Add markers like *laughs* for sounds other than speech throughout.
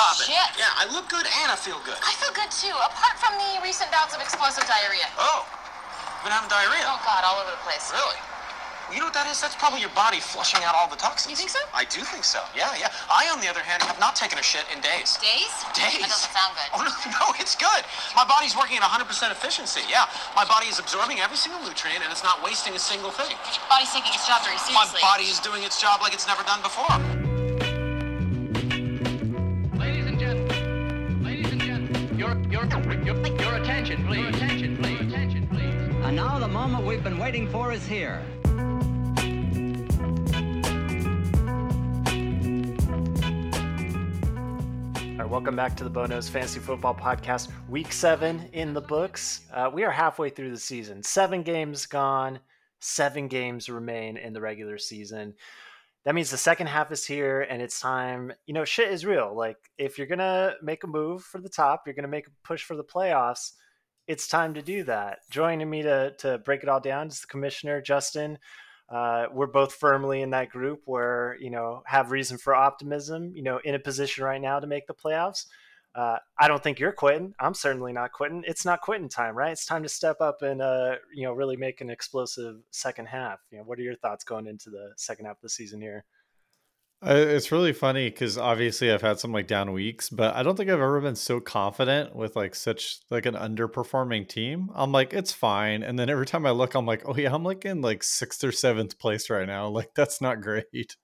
popping. Shit. Yeah, I look good and I feel good. I feel good too, apart from the recent bouts of explosive diarrhea. Oh, you've been having diarrhea. Oh God, all over the place. Really? Well, you know what that is? That's probably your body flushing out all the toxins. You think so? I do think so. Yeah, yeah. I, on the other hand, have not taken a shit in days. Days? Days. That doesn't sound good. Oh no, *laughs* no, it's good. My body's working at 100% efficiency. Yeah, my body is absorbing every single nutrient and it's not wasting a single thing. Your body's taking its job very seriously. My body is doing its job like it's never done before. Moment we've been waiting for is here. All right, welcome back to the Bonos Fantasy Football Podcast. Week seven in the books. Uh, we are halfway through the season. Seven games gone. Seven games remain in the regular season. That means the second half is here, and it's time. You know, shit is real. Like, if you're gonna make a move for the top, you're gonna make a push for the playoffs. It's time to do that. Joining me to to break it all down is the commissioner, Justin. Uh, we're both firmly in that group where you know have reason for optimism. You know, in a position right now to make the playoffs. Uh, I don't think you're quitting. I'm certainly not quitting. It's not quitting time, right? It's time to step up and uh, you know really make an explosive second half. You know, what are your thoughts going into the second half of the season here? It's really funny because obviously I've had some like down weeks, but I don't think I've ever been so confident with like such like an underperforming team. I'm like, it's fine. And then every time I look, I'm like, oh yeah, I'm like in like sixth or seventh place right now. *laughs* Like that's not great.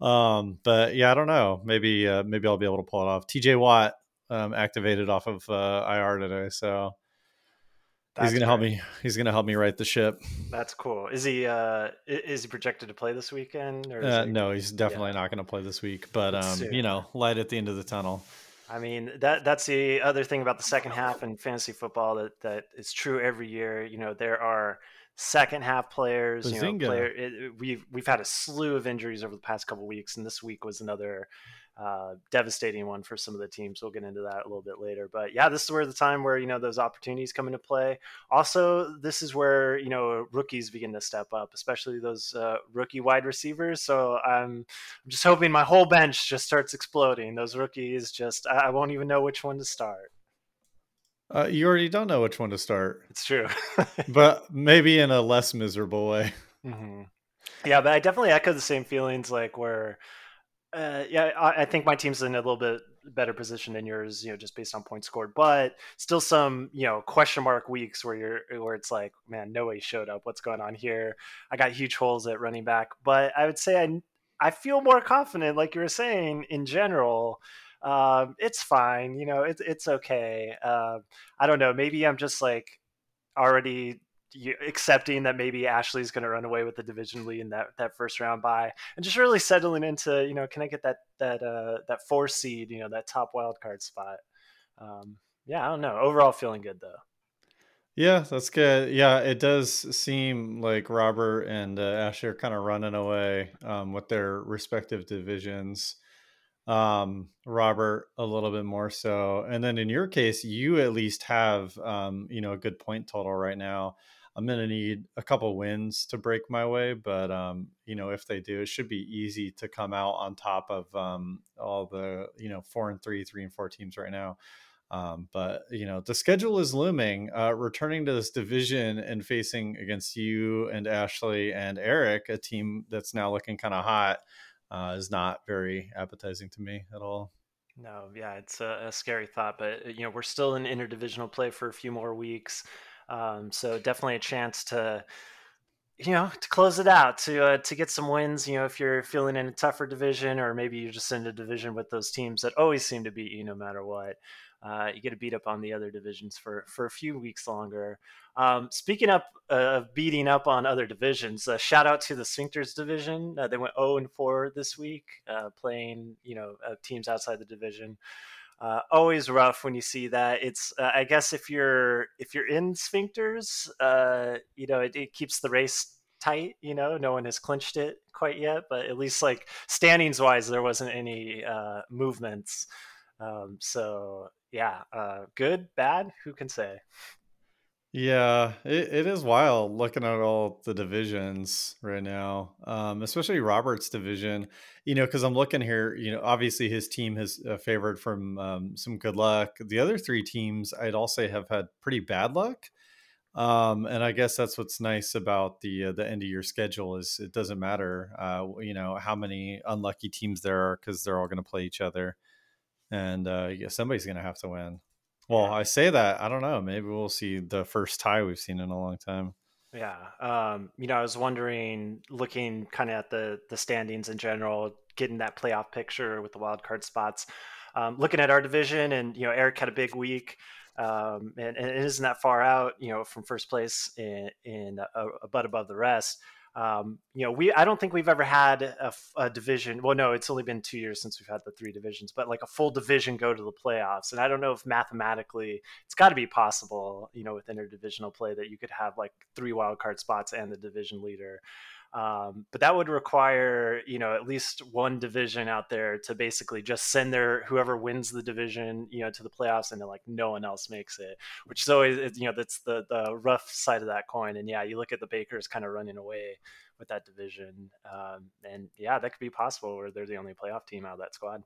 Um, but yeah, I don't know. Maybe uh, maybe I'll be able to pull it off. TJ Watt um, activated off of uh, IR today, so That's he's gonna help me. He's gonna help me right the ship. That's cool. Is he uh is he projected to play this weekend? Or is Uh, he- no, he's definitely not going to play this week. But um, you know, light at the end of the tunnel. I mean that that's the other thing about the second half in fantasy football that that is true every year. You know there are second half players. You know, player, it- we've we've had a slew of injuries over the past couple weeks, and this week was another uh, devastating one for some of the teams. We'll get into that a little bit later. But yeah, this is where the time where you know those opportunities come into play. Also, this is where you know rookies begin to step up, especially those uh, rookie wide receivers. So I'm I'm just hoping my whole bench just starts exploding. Those rookies just I, I won't even know which one to start. Uh, you already don't know which one to start, It's true. *laughs* but maybe in a less miserable way. hmm Yeah, but I definitely echo the same feelings. Like where, uh, yeah, I, I think my team's in a little bit better position than yours. You know, just based on points scored, but still some you know question mark weeks where you're where it's like, man, no way showed up. What's going on here? I got huge holes at running back, but I would say I I feel more confident, like you were saying, in general. Um, it's fine, you know, it's it's okay. Um, I don't know. Maybe I'm just like already accepting that maybe Ashley's going to run away with the division lead in that, that first round bye, and just really settling into you know can I get that that uh, that four seed you know that top wild card spot. Um, yeah, I don't know. Overall, feeling good though. Yeah, that's good. Yeah, it does seem like Robert and uh, Ashley are kind of running away um, with their respective divisions. Um, Robert a little bit more so, and then in your case, you at least have um, you know a good point total right now. I'm gonna need a couple wins to break my way, but um, you know if they do, it should be easy to come out on top of um, all the you know four and three, three and four teams right now. Um, but you know, the schedule is looming. Uh, returning to this division and facing against you and Ashley and Eric, a team that's now looking kind of hot, uh, is not very appetizing to me at all. No, yeah, it's a, a scary thought, but uh, you know we're still in interdivisional play for a few more weeks, um, so definitely a chance to, you know, to close it out, to uh, to get some wins. You know, if you're feeling in a tougher division, or maybe you're just in a division with those teams that always seem to beat you no matter what. Uh, you get to beat up on the other divisions for for a few weeks longer. Um, speaking up uh, of beating up on other divisions, uh, shout out to the Sphincters division. Uh, they went 0 and 4 this week, playing you know teams outside the division. Uh, always rough when you see that. It's uh, I guess if you're if you're in Sphincters, uh, you know it, it keeps the race tight. You know, no one has clinched it quite yet, but at least like standings wise, there wasn't any uh, movements. Um, so yeah, uh, good, bad, who can say? Yeah, it, it is wild looking at all the divisions right now, um, especially Robert's division. You know, because I'm looking here. You know, obviously his team has uh, favored from um, some good luck. The other three teams, I'd all say, have had pretty bad luck. Um, and I guess that's what's nice about the uh, the end of your schedule is it doesn't matter, uh, you know, how many unlucky teams there are because they're all going to play each other, and uh, yeah, somebody's going to have to win. Well, I say that I don't know. Maybe we'll see the first tie we've seen in a long time. Yeah. Um, you know, I was wondering, looking kind of at the the standings in general, getting that playoff picture with the wild card spots. Um, looking at our division, and you know, Eric had a big week, um, and, and it isn't that far out, you know, from first place in, in a, a butt above the rest. Um, you know, we I don't think we've ever had a, a, division. Well, no, it's only been two years since we've had the three divisions, but like a full division go to the playoffs. And I don't know if mathematically it's got to be possible, you know, with interdivisional play that you could have like three wild card spots and the division leader. Um, but that would require, you know, at least one division out there to basically just send their whoever wins the division, you know, to the playoffs, and then like no one else makes it, which is always, you know, that's the the rough side of that coin. And yeah, you look at the Bakers kind of running away with that division, um, and yeah, that could be possible where they're the only playoff team out of that squad.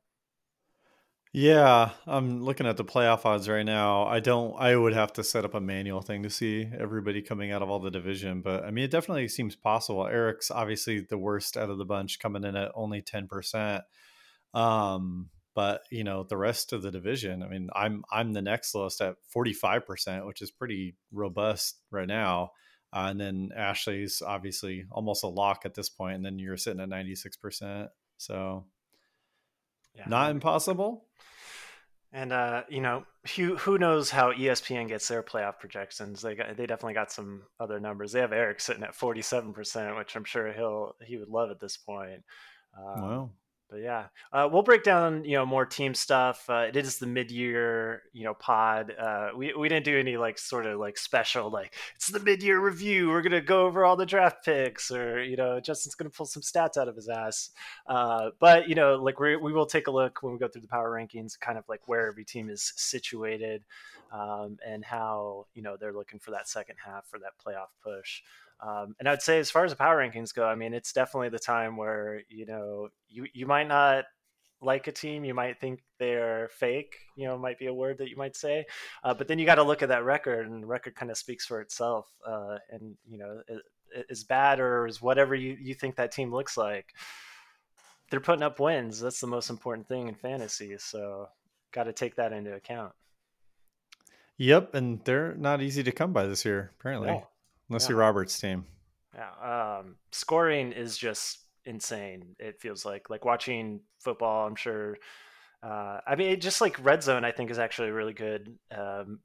Yeah, I'm looking at the playoff odds right now. I don't I would have to set up a manual thing to see everybody coming out of all the division, but I mean it definitely seems possible. Eric's obviously the worst out of the bunch coming in at only 10%. Um but you know the rest of the division i mean i'm i'm the next lowest at 45% which is pretty robust right now uh, and then ashley's obviously almost a lock at this point and then you're sitting at 96% so yeah. not impossible and uh, you know, who who knows how ESPN gets their playoff projections? They got, they definitely got some other numbers. They have Eric sitting at forty seven percent, which I'm sure he'll he would love at this point. Um, wow but yeah, uh, we'll break down you know more team stuff. Uh, it is the mid year you know pod. Uh, we we didn't do any like sort of like special like it's the mid year review. We're gonna go over all the draft picks, or you know Justin's gonna pull some stats out of his ass. Uh, but you know like we we will take a look when we go through the power rankings, kind of like where every team is situated, um, and how you know they're looking for that second half for that playoff push. Um, and I'd say, as far as the power rankings go, I mean, it's definitely the time where you know you you might not like a team, you might think they're fake. You know, might be a word that you might say, uh, but then you got to look at that record, and the record kind of speaks for itself. Uh, and you know, as bad or as whatever you you think that team looks like, they're putting up wins. That's the most important thing in fantasy. So, got to take that into account. Yep, and they're not easy to come by this year, apparently. No. Unless yeah. Robert's team. Yeah. Um, scoring is just insane. It feels like like watching football. I'm sure. Uh, I mean, just like red zone, I think is actually a really good um,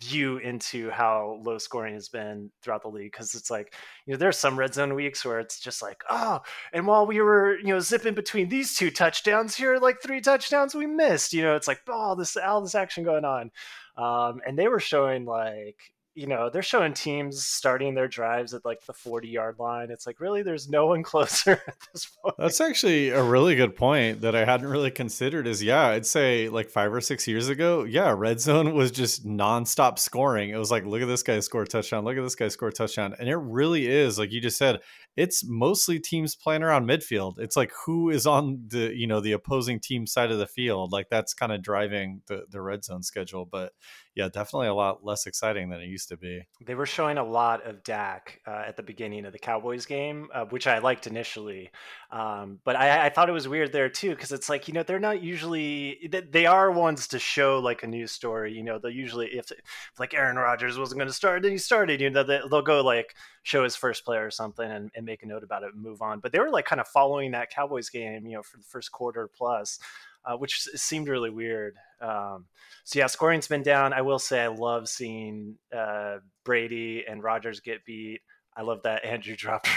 view into how low scoring has been throughout the league because it's like you know there's some red zone weeks where it's just like oh and while we were you know zipping between these two touchdowns here like three touchdowns we missed you know it's like oh this all this action going on um, and they were showing like you know they're showing teams starting their drives at like the 40 yard line it's like really? There's no one *laughs* closer at this point? That's actually a really good point that i hadn't really considered is yeah i'd say like five or six years ago yeah red zone was just nonstop scoring. It was like look at this guy score a touchdown look at this guy score a touchdown and it really is like you just said it's mostly teams playing around midfield. It's like who is on the you know the opposing team side of the field? Like that's kind of driving the the red zone schedule but yeah, definitely a lot less exciting than it used to be. They were showing a lot of Dak uh, at the beginning of the Cowboys game, uh, which I liked initially. Um, but I, I, thought it was weird there too, because it's like, you know, they're not usually, they are ones to show like a news story. You know, they'll usually, if, like Aaron Rodgers wasn't going to start, then he started, you know, they'll go like show his first play or something and, and make a note about it and move on. But they were like kind of following that Cowboys game, you know, for the first quarter plus uh, which seemed really weird. Um, so yeah, scoring's been down. I will say I love seeing uh, Brady and Rodgers get beat. I love that Andrew *laughs* dropped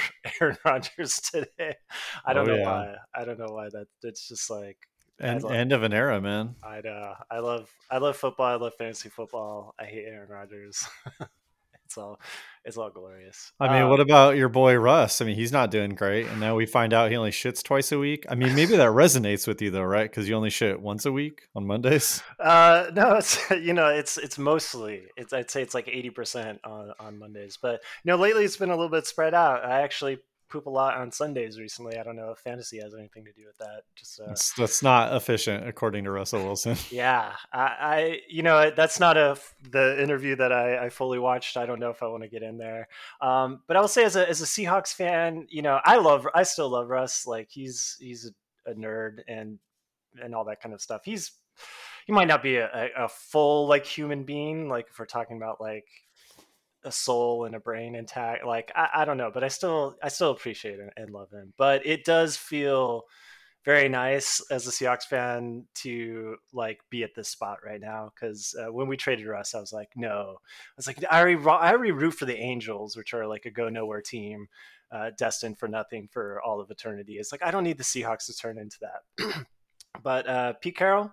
Aaron Rodgers today. I don't oh, know yeah. why. I don't know why that. It's just like end, love, end of an era, man. I know. I love I love football. I love fantasy football. I hate Aaron Rodgers. *laughs* it's all it's all glorious. I mean, Um, what about your boy Russ? I mean, he's not doing great, and now we find out he only shits twice a week. I mean, maybe that *laughs* resonates with you though, right? Because you only shit once a week on Mondays. *laughs* Uh, no, it's *laughs* you know, it's it's mostly it's I'd say it's like eighty percent on on Mondays, but you know, lately it's been a little bit spread out. I actually poop a lot on Sundays recently. I don't know if fantasy has anything to do with that. Just uh, That's, that's not efficient, according to Russell Wilson. *laughs* yeah, I, I you know that's not a the interview that I, I fully watched. I don't know if I want to get in there. Um, but I will say as a as a Seahawks fan, you know, I love I still love Russ. Like he's he's a, a nerd and and all that kind of stuff. He's he might not be a, a, a full like human being, like if we're talking about like a soul and a brain intact. Like I, I don't know, but I still I still appreciate and love him. But it does feel very nice as a Seahawks fan to like be at this spot right now because uh, when we traded Russ, I was like, no, I was like, I already, I already root for the Angels, which are like a go nowhere team, uh, destined for nothing for all of eternity. It's like I don't need the Seahawks to turn into that. *clears throat* but uh, Pete Carroll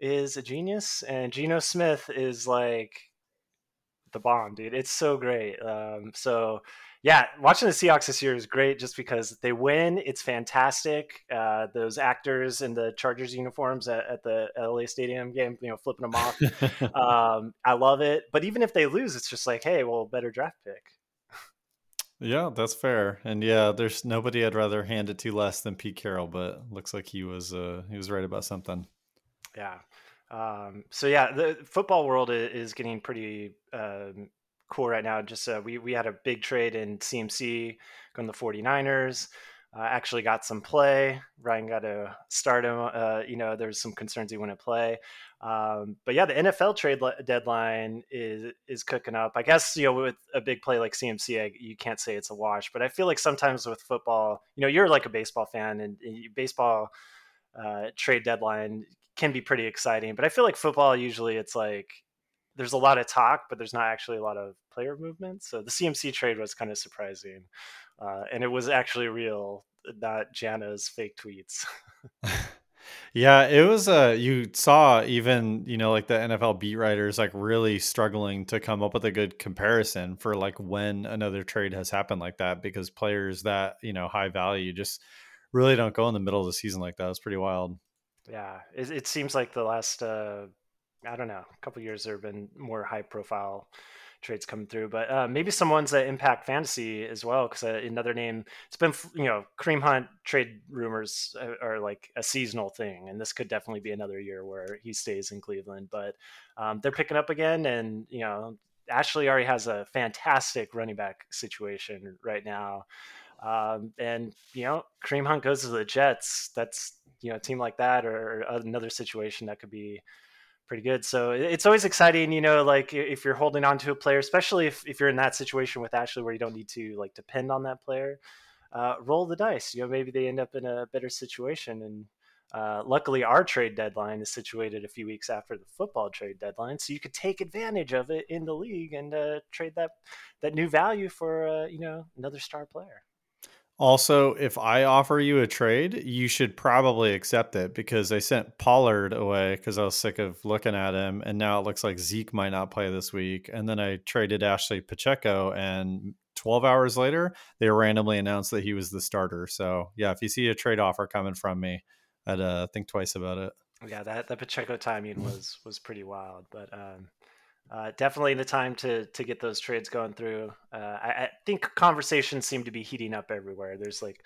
is a genius, and Geno Smith is like the bomb, dude. It's so great. Um, so yeah, watching the Seahawks this year is great just because they win. It's fantastic. Uh, those actors in the Chargers uniforms at, at, the LA Stadium game, you know, flipping them off. *laughs* um, I love it. But even if they lose, it's just like, hey, well, better draft pick. yeah, that's fair. And yeah, there's nobody I'd rather hand it to less than Pete Carroll, but looks like he was uh, he was right about something. Yeah. Um, so yeah, the football world is getting pretty um, cool right now. Just uh, we we had a big trade in CMC going to the 49ers. Uh, actually got some play. Ryan got to start him. Uh, you know, there's some concerns he wouldn't play. Um, but yeah, the NFL trade le- deadline is is cooking up. I guess you know with a big play like CMC, I, you can't say it's a wash. But I feel like sometimes with football, you know, you're like a baseball fan, and, and baseball uh, trade deadline can be pretty exciting. But I feel like football usually it's like there's a lot of talk, but there's not actually a lot of player movement. So the CMC trade was kind of surprising, uh, and it was actually real, not Jana's fake tweets. *laughs* yeah, it was. Uh, you saw even you know like the NFL beat writers like really struggling to come up with a good comparison for like when another trade has happened like that because players that you know high value just really don't go in the middle of the season like that. It's pretty wild. Yeah, it, it seems like the last uh, I don't know, couple years there have been more high profile trades coming through, but uh, maybe some ones that impact fantasy as well. Because uh, another name, it's been you know, Kareem Hunt trade rumors are, are, like a seasonal thing, and this could definitely be another year where he stays in Cleveland. But um, they're picking up again, and you know, Ashley already has a fantastic running back situation right now. Um, and you know, Kareem Hunt goes to the Jets. That's you know, a team like that or, another situation that could be pretty good. So it's always exciting, you know, like if you're holding on to a player, especially if, if you're in that situation with Ashley where you don't need to like depend on that player, uh, roll the dice. You know, maybe they end up in a better situation. And uh, luckily, our trade deadline is situated a few weeks after the football trade deadline, so you could take advantage of it in the league and uh, trade that that new value for uh, you know another star player. Also, if I offer you a trade, you should probably accept it because I sent Pollard away because I was sick of looking at him. And now it looks like Zeke might not play this week. And then I traded Ashley Pacheco, and 12 hours later, they randomly announced that he was the starter. So, yeah, if you see a trade offer coming from me, I'd uh, think twice about it. Yeah, that, that Pacheco timing was was pretty wild. But um, uh, definitely the time to to get those trades going through. Uh, I, I, think conversations seem to be heating up everywhere. There's like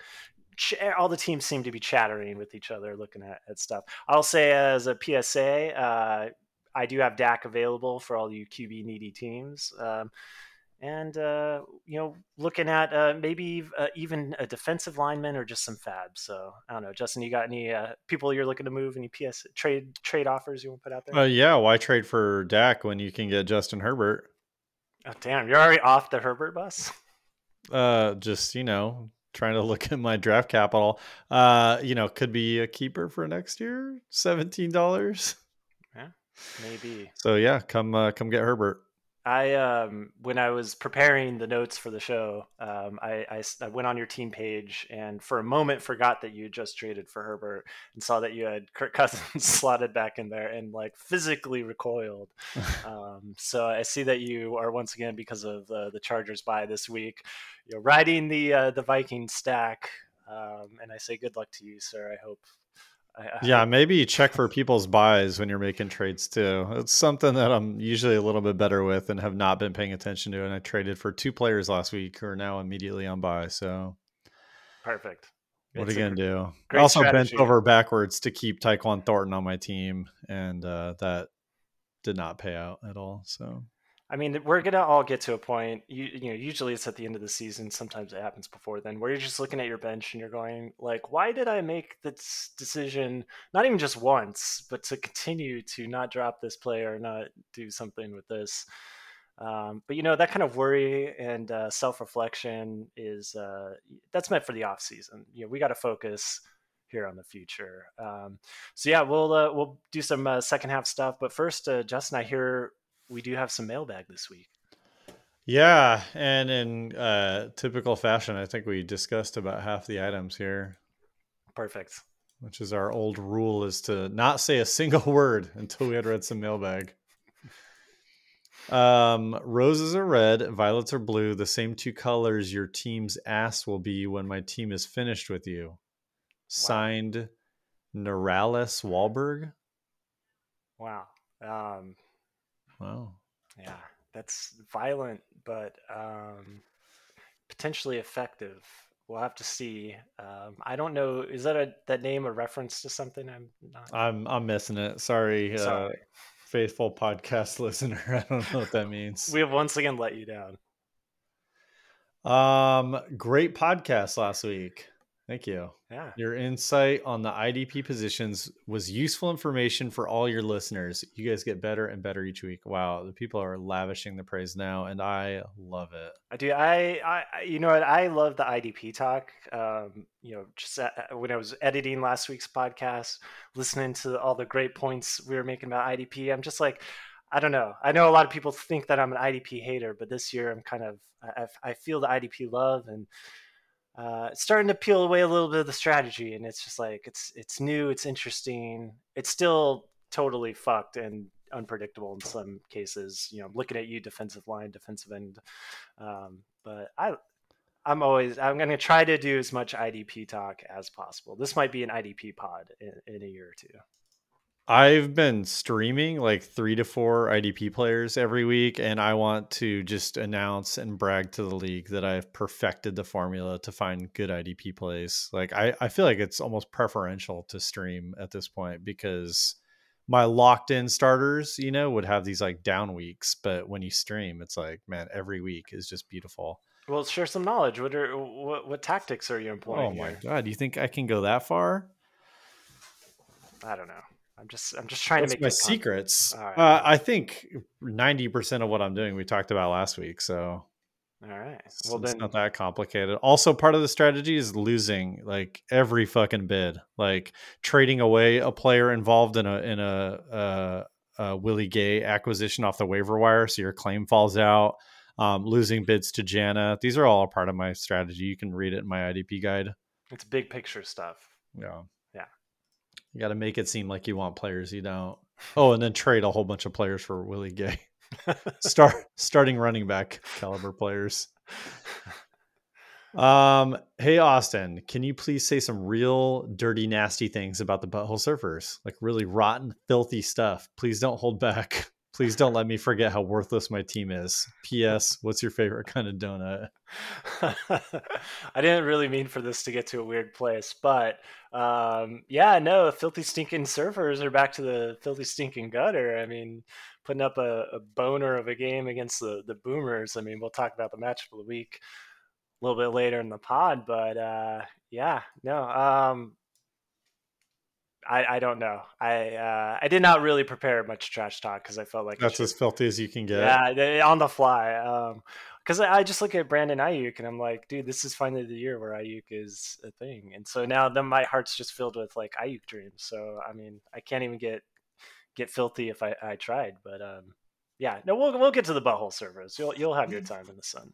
ch- all the teams seem to be chattering with each other, looking at, at stuff. I'll say as a PSA, uh, I do have Dak available for all you QB needy teams. Um, and uh, you know, looking at uh, maybe uh, even a defensive lineman or just some FAABs. So I don't know, Justin, you got any uh, people you're looking to move? Any PS trade trade offers you want to put out there? Uh, yeah, why trade for Dak when you can get Justin Herbert? Oh damn, you're already off the Herbert bus. *laughs* Uh, just you know, trying to look at my draft capital. Uh, you know, could be a keeper for next year. Seventeen dollars. Yeah, maybe. So yeah, come uh, come get Herbert. I um when I was preparing the notes for the show, um, I I went on your team page and for a moment forgot that you just traded for Herbert and saw that you had Kirk *laughs* Cousins slotted back in there and like physically recoiled. *laughs* Um, so I see that you are once again because of uh, the Chargers bye this week, you're riding the uh, the Viking stack. Um, and I say good luck to you, sir. I hope. Yeah, maybe check for people's byes when you're making trades too. It's something that I'm usually a little bit better with and have not been paying attention to. And I traded for two players last week who are now immediately on bye. So perfect. what It's are you gonna do? I also bent over backwards to keep Tyquan Thornton on my team, and uh, that did not pay out at all. So I mean, we're gonna all get to a point. You, you know, usually it's at the end of the season. Sometimes it happens before then, where you're just looking at your bench and you're going, like, why did I make this decision? Not even just once, but to continue to not drop this player, not do something with this. Um, but you know, that kind of worry and uh, self-reflection is uh, that's meant for the off season. You know, we got to focus here on the future. Um, so yeah, we'll uh, we'll do some uh, second half stuff. But first, uh, Justin, I hear we do have some mailbag this week. yeah, and in uh, typical fashion, I think we discussed about half the items here. Perfect. which is our old rule is to not say a single *laughs* word until we had read some mailbag. Um, roses are red, violets are blue, the same two colors your team's ass will be when my team is finished with you. Signed Neuralis Wahlberg. Wow. Um, Wow. yeah, that's violent, but um, potentially effective. We'll have to see. Um, I don't know. Is that a that name a reference to something? I'm not. I'm I'm missing it. Sorry, uh, Sorry. faithful podcast *laughs* listener. I don't know what that means. we have once again let you down. Um, great podcast last week. Thank you. Yeah. Your insight on the IDP positions was useful information for all your listeners. You guys get better and better each week. Wow, the people are lavishing the praise now, and I love it. I do. I, I, you know what? I love the IDP talk. Um, you know, just uh, when I was editing last week's podcast, listening to all the great points we were making about IDP, I'm just like, I don't know. I know a lot of people think that I'm an IDP hater, but this year I'm kind of, I- I feel the IDP love and uh, it's starting to peel away a little bit of the strategy. And it's just like, it's, it's new, it's interesting. It's still totally fucked and unpredictable in some cases. You know, I'm looking at you, defensive line, defensive end. Um, but I, I'm always I'm going to try to do as much IDP talk as possible. This might be an IDP pod in, in a year or two. I've been streaming like three to four IDP players every week, and I want to just announce and brag to the league that I've perfected the formula to find good IDP plays. Like I, I feel like it's almost preferential to stream at this point because my locked in starters, you know, would have these like down weeks, but when you stream, it's like, man, every week is just beautiful. Well, share some knowledge. What are what, what tactics are you employing? Oh my here? god, you think I can go that far? I don't know. I'm just I'm just trying That's to make my secrets. Right. Uh, I think ninety percent of what I'm doing we talked about last week, so All right. Well it's then, not that complicated. Also, part of the strategy is losing like every fucking bid, like trading away a player involved in a in a, uh a Willie Gay acquisition off the waiver wire, so your claim falls out. Um, losing bids to Jana. These are all a part of my strategy. You can read it in my IDP guide. it's big picture stuff. Yeah. You got to make it seem like you want players you don't. Oh, and then trade a whole bunch of players for Willie Gay. *laughs* Start starting running back caliber players. Um, hey Austin, can you please say some real dirty, nasty things about the butthole surfers? Like really rotten, filthy stuff. Please don't hold back. Please don't let me forget how worthless my team is. P.S. What's your favorite kind of donut? *laughs* I didn't really mean for this to get to a weird place, but um, yeah, no, filthy stinking surfers are back to the filthy stinking gutter. I mean, putting up a, a boner of a game against the the Boomers. I mean, we'll talk about the matchup of the week a little bit later in the pod, but uh, yeah, no, um, I I don't know. I uh, I did not really prepare much trash talk because I felt like That's as filthy as you can get. yeah, on the fly. Um, because I, I just look at Brandon Aiyuk and I'm like, dude, this is finally the year where Aiyuk is a thing. And so now then my heart's just filled with like Aiyuk dreams. So I mean, I can't even get get filthy if I, I tried. But um, Yeah, no, we'll we'll get to the butthole surfers. You'll you'll have your time in the sun.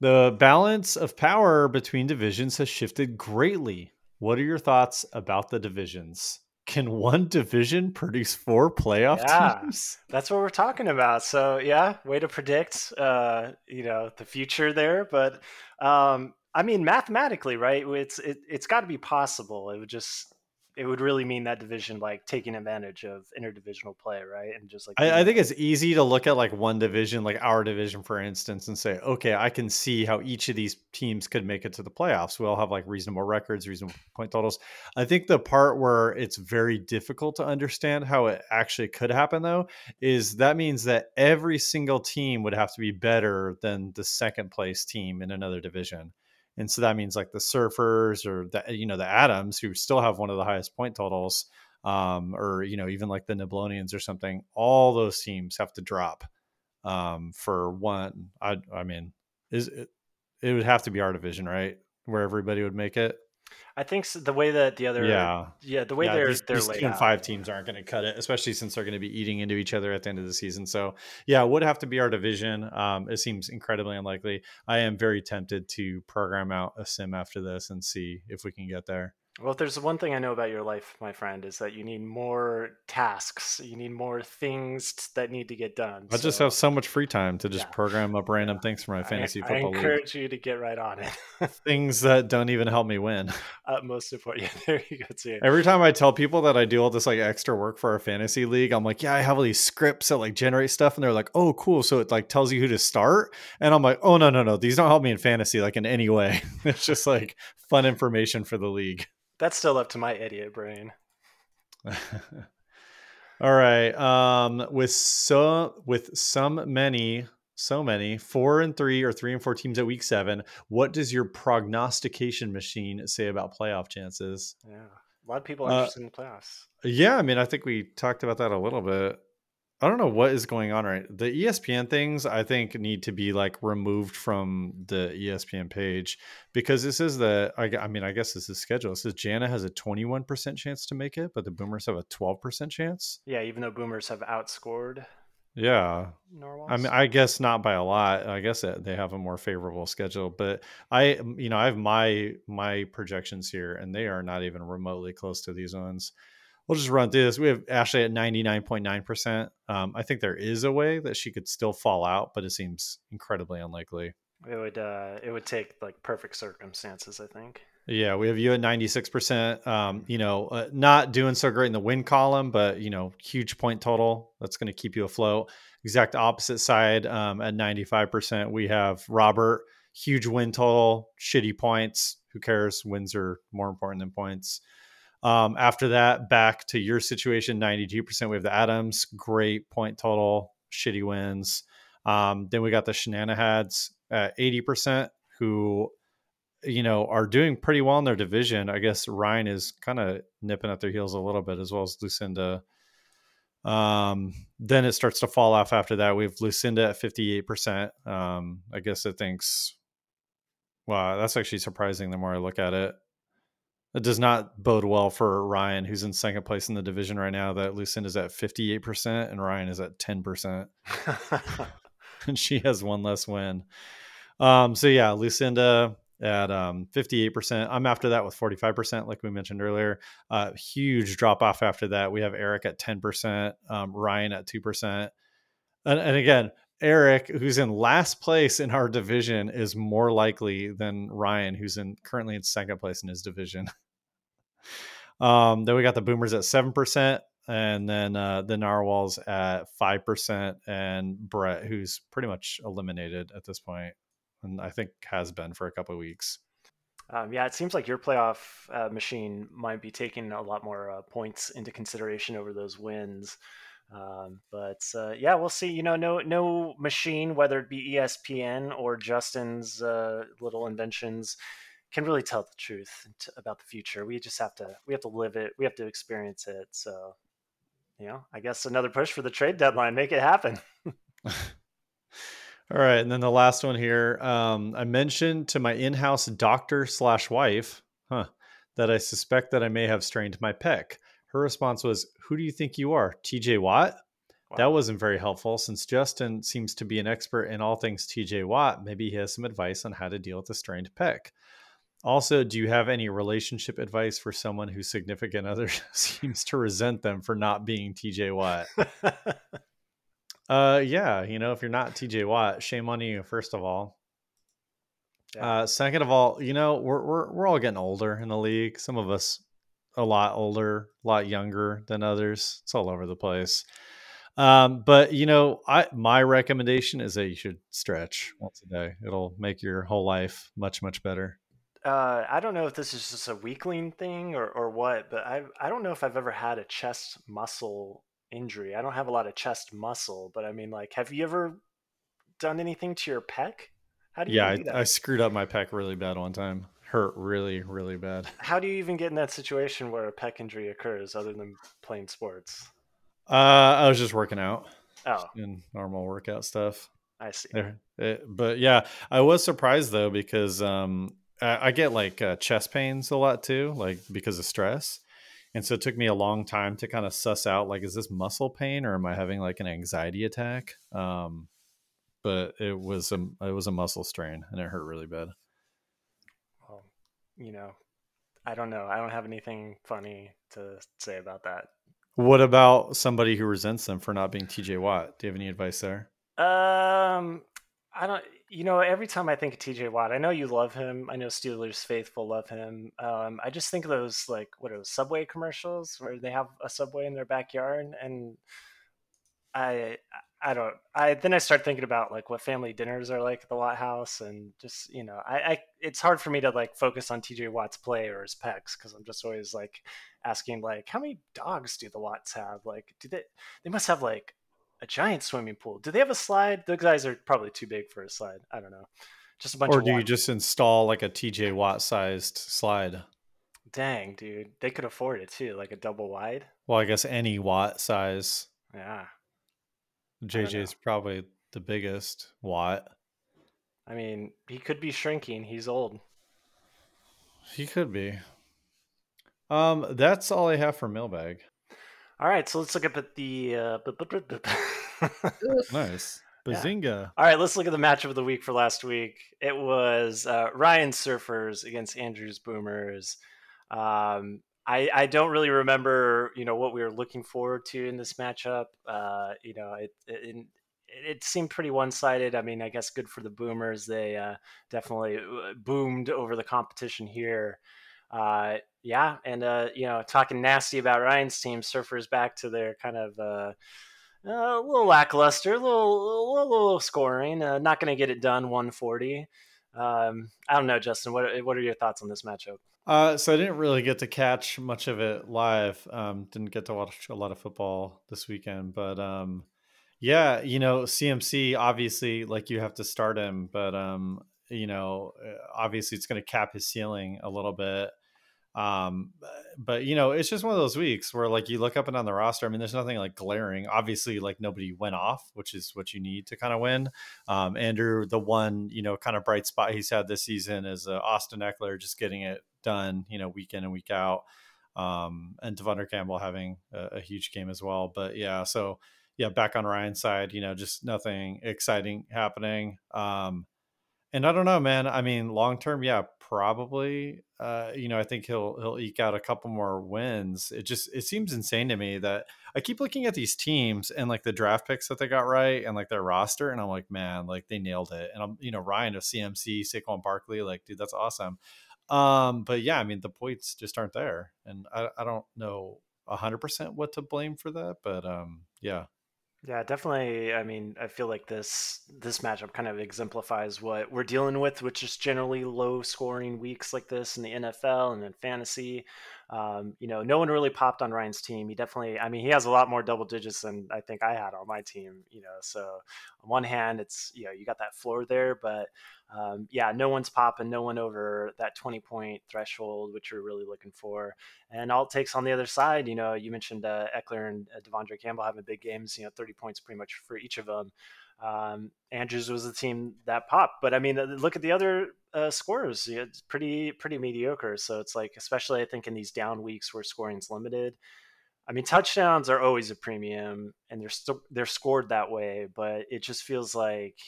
The balance of power between divisions has shifted greatly. What are your thoughts about the divisions? Can one *laughs* division produce four playoff Yeah. teams? *laughs* That's what we're talking about. So yeah, way to predict, uh, you know, the future there. But um, I mean, mathematically, right? It's it, it's got to be possible. It would just it would really mean that division like taking advantage of interdivisional play, right? And just like I, I think it's easy to look at like one division, like our division, for instance, and say, okay, I can see how each of these teams could make it to the playoffs. We all have like reasonable records, reasonable point totals. I think the part where it's very difficult to understand how it actually could happen, though, is that means that every single team would have to be better than the second place team in another division. And so that means like the Surfers or the you know the Adams, who still have one of the highest point totals, um, or you know even like the Neblonians or something. All those teams have to drop um, for one. I I mean, is it, it would have to be our division, right? Where everybody would make it. I think the way that the other Yeah. yeah the way yeah, they're these, they're these laid two and out. five teams aren't going to cut it, especially since they're going to be eating into each other at the end of the season. So, yeah, it would have to be our division. Um, it seems incredibly unlikely. I am very tempted to program out a sim after this and see if we can get there. Well, if there's one thing I know about your life, my friend, is that you need more tasks. You need more things t- that need to get done. I just have so much free time to just Yeah. program up random Yeah. things for my fantasy I, football league. encourage you to get right on it. *laughs* Things that don't even help me win. *laughs* Uh, Utmost support. *laughs* Yeah, there you go. Too. Every time I tell people that I do all this like extra work for our fantasy league, I'm like, yeah, I have all these scripts that like generate stuff, and they're like, oh, cool. So it like tells you who to start, and I'm like, oh no, no, no, these don't help me in fantasy like in any way. it's just like fun information for the league. That's still up to my idiot brain. *laughs* all right. Um, with so with some many, so many four and three or three and four teams at week seven, what does your prognostication machine say about playoff chances? Yeah, a lot of people are Uh, interested in the playoffs. Yeah, I mean, I think we talked about that a little bit. I don't know what is going on right. The ESPN things I think need to be like removed from the ESPN page because this is the I, I mean I guess this is schedule. It says Jana has a 21% chance to make it, but the Boomers have a 12% chance. Yeah, even though Boomers have outscored Yeah. Narwhals. I mean I guess not by a lot. I guess they have a more favorable schedule, but I you know, I have my my projections here and they are not even remotely close to these ones. We'll just run through this. We have Ashley at 99.9%. Um, I think there is a way that she could still fall out, but it seems incredibly unlikely. it would uh, it would take like perfect circumstances. I think. Yeah, we have you at 96%. Um, you know, uh, not doing so great in the win column, but, you know, huge point total. That's going to keep you afloat. Exact opposite side um, at 95%. We have Robert, huge win total, shitty points. Who cares? Wins are more important than points. Um, after that, back to your situation, 92%. We have the Adams, great point total, shitty wins. Um, then we got the Shenanahads at 80%, who, you know, are doing pretty well in their division. I guess Ryan is kind of nipping at their heels a little bit, as well as Lucinda. Um, then it starts to fall off after that. We have Lucinda at 58%. Um, I guess it thinks, wow, that's actually surprising the more I look at it. It does not bode well for Ryan, who's in second place in the division right now. That Lucinda's at 58% and Ryan is at 10%. *laughs* and she has one less win. Um, so yeah, Lucinda at um 58%. I'm after that with 45%, like we mentioned earlier. Uh huge drop off after that. We have Eric at 10%, um, Ryan at 2%. And, and again, Eric, who's in last place in our division, is more likely than Ryan, who's in currently in second place in his division. *laughs* um, then we got the Boomers at seven percent, and then uh, the Narwhals at five percent, and Brett, who's pretty much eliminated at this point, and I think has been for a couple of weeks. Um, yeah, it seems like your playoff uh, machine might be taking a lot more uh, points into consideration over those wins. Um, but uh, yeah, we'll see. You know, no no machine, whether it be ESPN or Justin's uh, little inventions, can really tell the truth t- about the future. We just have to we have to live it. We have to experience it. So, you know, I guess another push for the trade deadline. Make it happen. *laughs* All right, and then the last one here. Um, I mentioned to my in-house doctor slash wife, huh, that I suspect that I may have strained my pec. Her response was, "Who do you think you are, T.J. Watt?" That wasn't very helpful since Justin seems to be an expert in all things TJ Watt. Maybe he has some advice on how to deal with a strained pec. Also, do you have any relationship advice for someone whose significant other *laughs* seems to resent them for not being TJ Watt? *laughs* uh, yeah, you know, if you're not TJ Watt, shame on you. First of all. Yeah. Uh, second of all, you know, we're we're we're all getting older in the league. Some of us a lot older, a lot younger than others. It's all over the place. Um, but you know, I my recommendation is that you should stretch once a day. It'll make your whole life much much better. Uh, I don't know if this is just a weakling thing or, or what, but I I don't know if I've ever had a chest muscle injury. I don't have a lot of chest muscle, but I mean, like, have you ever done anything to your pec? How do you Yeah, do that? I, I screwed up my pec really bad one time. Hurt really really bad. How do you even get in that situation where a pec injury occurs other than playing sports? Uh, I was just working out Oh, in normal workout stuff. I see. It, but yeah, I was surprised though because um, I, I get like uh, chest pains a lot too, like because of stress, and so it took me a long time to kind of suss out like, is this muscle pain or am I having like an anxiety attack? Um, but it was a it was a muscle strain and it hurt really bad. Well, you know, I don't know. I don't have anything funny to say about that. What about somebody who resents them for not being TJ Watt? Do you have any advice there? Um, I don't. You know, every time I think of T.J. Watt, I know you love him. I know Steelers faithful love him. Um, I just think of those like what are those Subway commercials where they have a Subway in their backyard, and I, I don't. I then I start thinking about like what family dinners are like at the Watt House, and just you know, I, I it's hard for me to like focus on T.J. Watt's play or his pecs because I'm just always like asking like how many dogs do the Watts have? Like, do they? They must have like a giant swimming pool. Do they have a slide? Those guys are probably too big for a slide. I don't know. Just a bunch Or do you just install like a TJ Watt sized slide? Dang, dude. They could afford it too, like a double wide. Well, I guess any Watt size. Yeah. JJ is probably the biggest Watt. I mean, he could be shrinking. He's old. He could be. Um, that's all I have for mailbag. All right, so let's look up at the. Uh, bu- bu- bu- bu- Nice. *laughs* Yeah. Bazinga. All right, let's look at the matchup of the week for last week. It was uh, Ryan Surfers against Andrews Boomers. Um, I, I don't really remember, you know, what we were looking forward to in this matchup. Uh, you know, it, it it seemed pretty one sided. I mean, I guess good for the Boomers. They uh, definitely uh, boomed over the competition here. Uh, yeah, and uh, you know, talking nasty about Ryan's team, Surfers back to their kind of. Uh, uh, a little lackluster, a little, little, little scoring. Uh, not going to get it done. 140. Um, I don't know, Justin. What what are your thoughts on this matchup? Uh, so I didn't really get to catch much of it live. Um, didn't get to watch a lot of football this weekend, but um, yeah, you know, CMC obviously like you have to start him, but um, you know, uh, obviously it's going to cap his ceiling a little bit. Um, but you know, it's just one of those weeks where like you look up and on the roster. I mean, there's nothing like glaring. Obviously, like nobody went off, which is what you need to kind of win. Um, Andrew, the one you know kind of bright spot he's had this season is uh, Austin Ekeler just getting it done, you know, week in and week out. Um, and De'Vondre Campbell having a, a huge game as well. But yeah, so yeah, back on Ryan's side, you know, just nothing exciting happening. Um, and I don't know, man. I mean, long term, yeah, probably. Uh, you know, I think he'll he'll eke out a couple more wins. It just it seems insane to me that I keep looking at these teams and like the draft picks that they got right and like their roster, and I'm like, man, like they nailed it. And I'm, you know, Ryan of CMC, Saquon Barkley, like, dude, that's awesome. Um, but yeah, I mean, the points just aren't there, and I, I don't know hundred percent what to blame for that, but um, yeah. Yeah, definitely. I mean, I feel like this this matchup kind of exemplifies what we're dealing with, which is generally low scoring weeks like this in the NFL and in fantasy. Um, you know, no one really popped on Ryan's team. He definitely, I mean, he has a lot more double digits than I think I had on my team. You know, so on one hand, it's you know you got that floor there, but um, yeah, no one's popping, no one over that twenty point threshold, which you're really looking for. And all it takes on the other side, you know, you mentioned uh, Ekeler and uh, De'Vondre Campbell having big games, you know, 30 points pretty much for each of them. Um, Andrews was the team that popped, but I mean, look at the other uh, scorers. You know, it's pretty pretty mediocre. So it's like, especially I think in these down weeks where scoring's limited, I mean, touchdowns are always a premium, and they're still they're scored that way. But it just feels like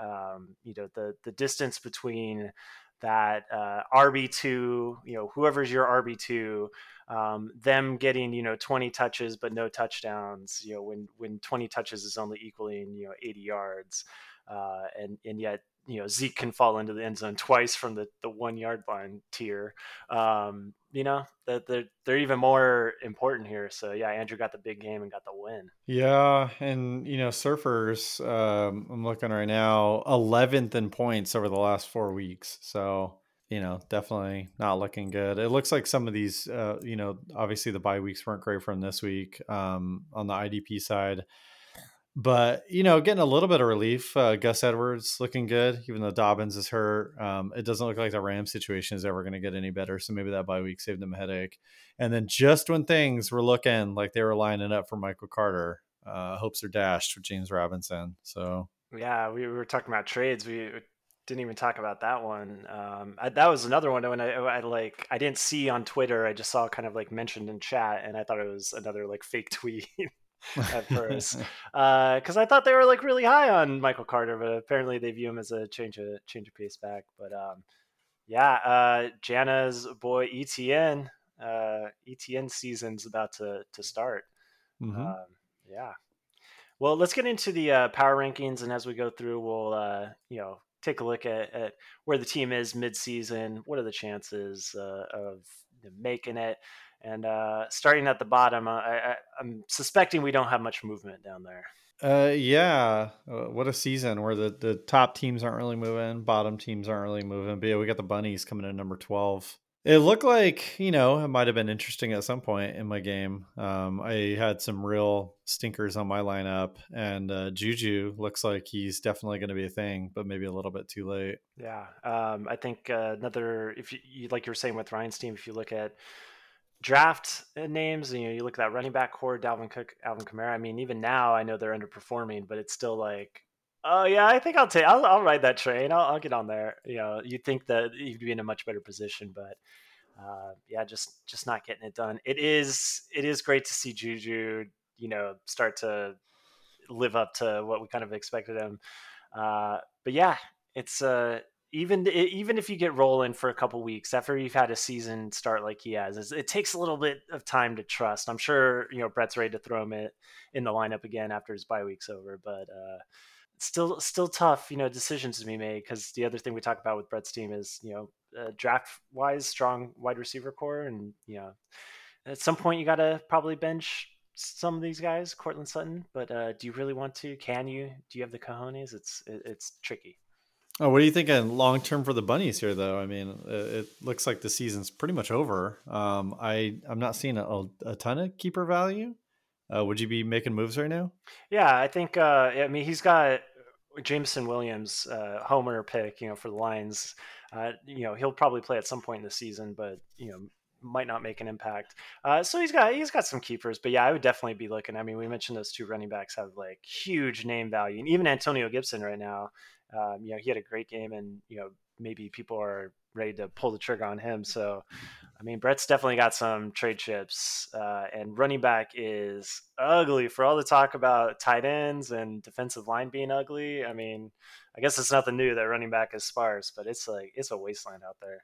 um, you know the the distance between that uh, RB two, you know, whoever's your RB two, um, them getting you know 20 touches but no touchdowns. You know, when when 20 touches is only equaling you know 80 yards, uh, and and yet you know Zeke can fall into the end zone twice from the, the one yard line tier. Um, you know that they're, they're even more important here. So yeah, Andrew got the big game and got the win. Yeah, and you know surfers. Um, I'm looking right now, 11th in points over the last four weeks. So you know definitely not looking good. It looks like some of these, uh, you know, obviously the bye weeks weren't great from this week um, on the IDP side but you know, getting a little bit of relief. Uh, Gus Edwards looking good, even though Dobbins is hurt. Um, it doesn't look like the Ram situation is ever going to get any better. So maybe that bye week saved them a headache. And then just when things were looking like they were lining up for Michael Carter, uh, hopes are dashed for James Robinson. So yeah, we were talking about trades. We didn't even talk about that one. Um, I, that was another one when I, I like I didn't see on Twitter. I just saw kind of like mentioned in chat, and I thought it was another like fake *laughs* tweet at first because *laughs* uh, I thought they were like really high on Michael Carter, but apparently they view him as a change of change of pace back. But um, yeah, uh, Jana's boy ETN, uh, ETN season's about to to start. Mm-hmm. Um, yeah. Well, let's get into the uh, power rankings, and as we go through, we'll uh, you know take a look at, at where the team is mid-season. What are the chances uh, of making it? And uh, starting at the bottom, I, am suspecting we don't have much movement down there. Uh, yeah. Uh, what a season where the, the top teams aren't really moving, bottom teams aren't really moving. But yeah, we got the bunnies coming in number 12. It looked like, you know, it might have been interesting at some point in my game. Um, I had some real stinkers on my lineup, and uh, Juju looks like he's definitely going to be a thing, but maybe a little bit too late. Yeah. Um, I think uh, another, if you, like you were saying with Ryan's team, if you look at draft uh, names, you know, you look at that running back core, Dalvin Cook, Alvin Kamara. I mean, even now I know they're underperforming, but it's still like, oh yeah, I think I'll take, I'll, I'll ride that train. I'll, I'll, get on there. You know, you'd think that you'd be in a much better position, but uh, yeah, just just not getting it done. It is it is great to see Juju, you know, start to live up to what we kind of expected him. Uh, but yeah, it's uh even even if you get rolling for a couple weeks after you've had a season start like he has, it takes a little bit of time to trust. I'm sure you know Brett's ready to throw him in, the lineup again after his bye week's over, but uh, still still tough, you know, decisions to be made because the other thing we talk about with Brett's team is you know uh, draft wise strong wide receiver core, and you know at some point you got to probably bench some of these guys, Courtland Sutton. But uh, do you really want to? Can you? Do you have the cojones? It's it, it's tricky. Oh, what are you thinking long term for the bunnies here, though? I mean, it looks like the season's pretty much over. Um, I I'm not seeing a, a ton of keeper value. Uh, would you be making moves right now? Yeah, I think. Uh, I mean, he's got Jameson Williams, uh, homer pick, you know, for the Lions. Uh, you know, he'll probably play at some point in the season, but you know, might not make an impact. Uh, so he's got he's got some keepers, but yeah, I would definitely be looking. I mean, we mentioned those two running backs have like huge name value, and even Antonio Gibson right now um, you know, he had a great game, and you know, maybe people are ready to pull the trigger on him. So, I mean, Brett's definitely got some trade chips, uh, and running back is ugly. For all the talk about tight ends and defensive line being ugly, I mean, I guess it's nothing new that running back is sparse, but it's like it's a wasteland out there.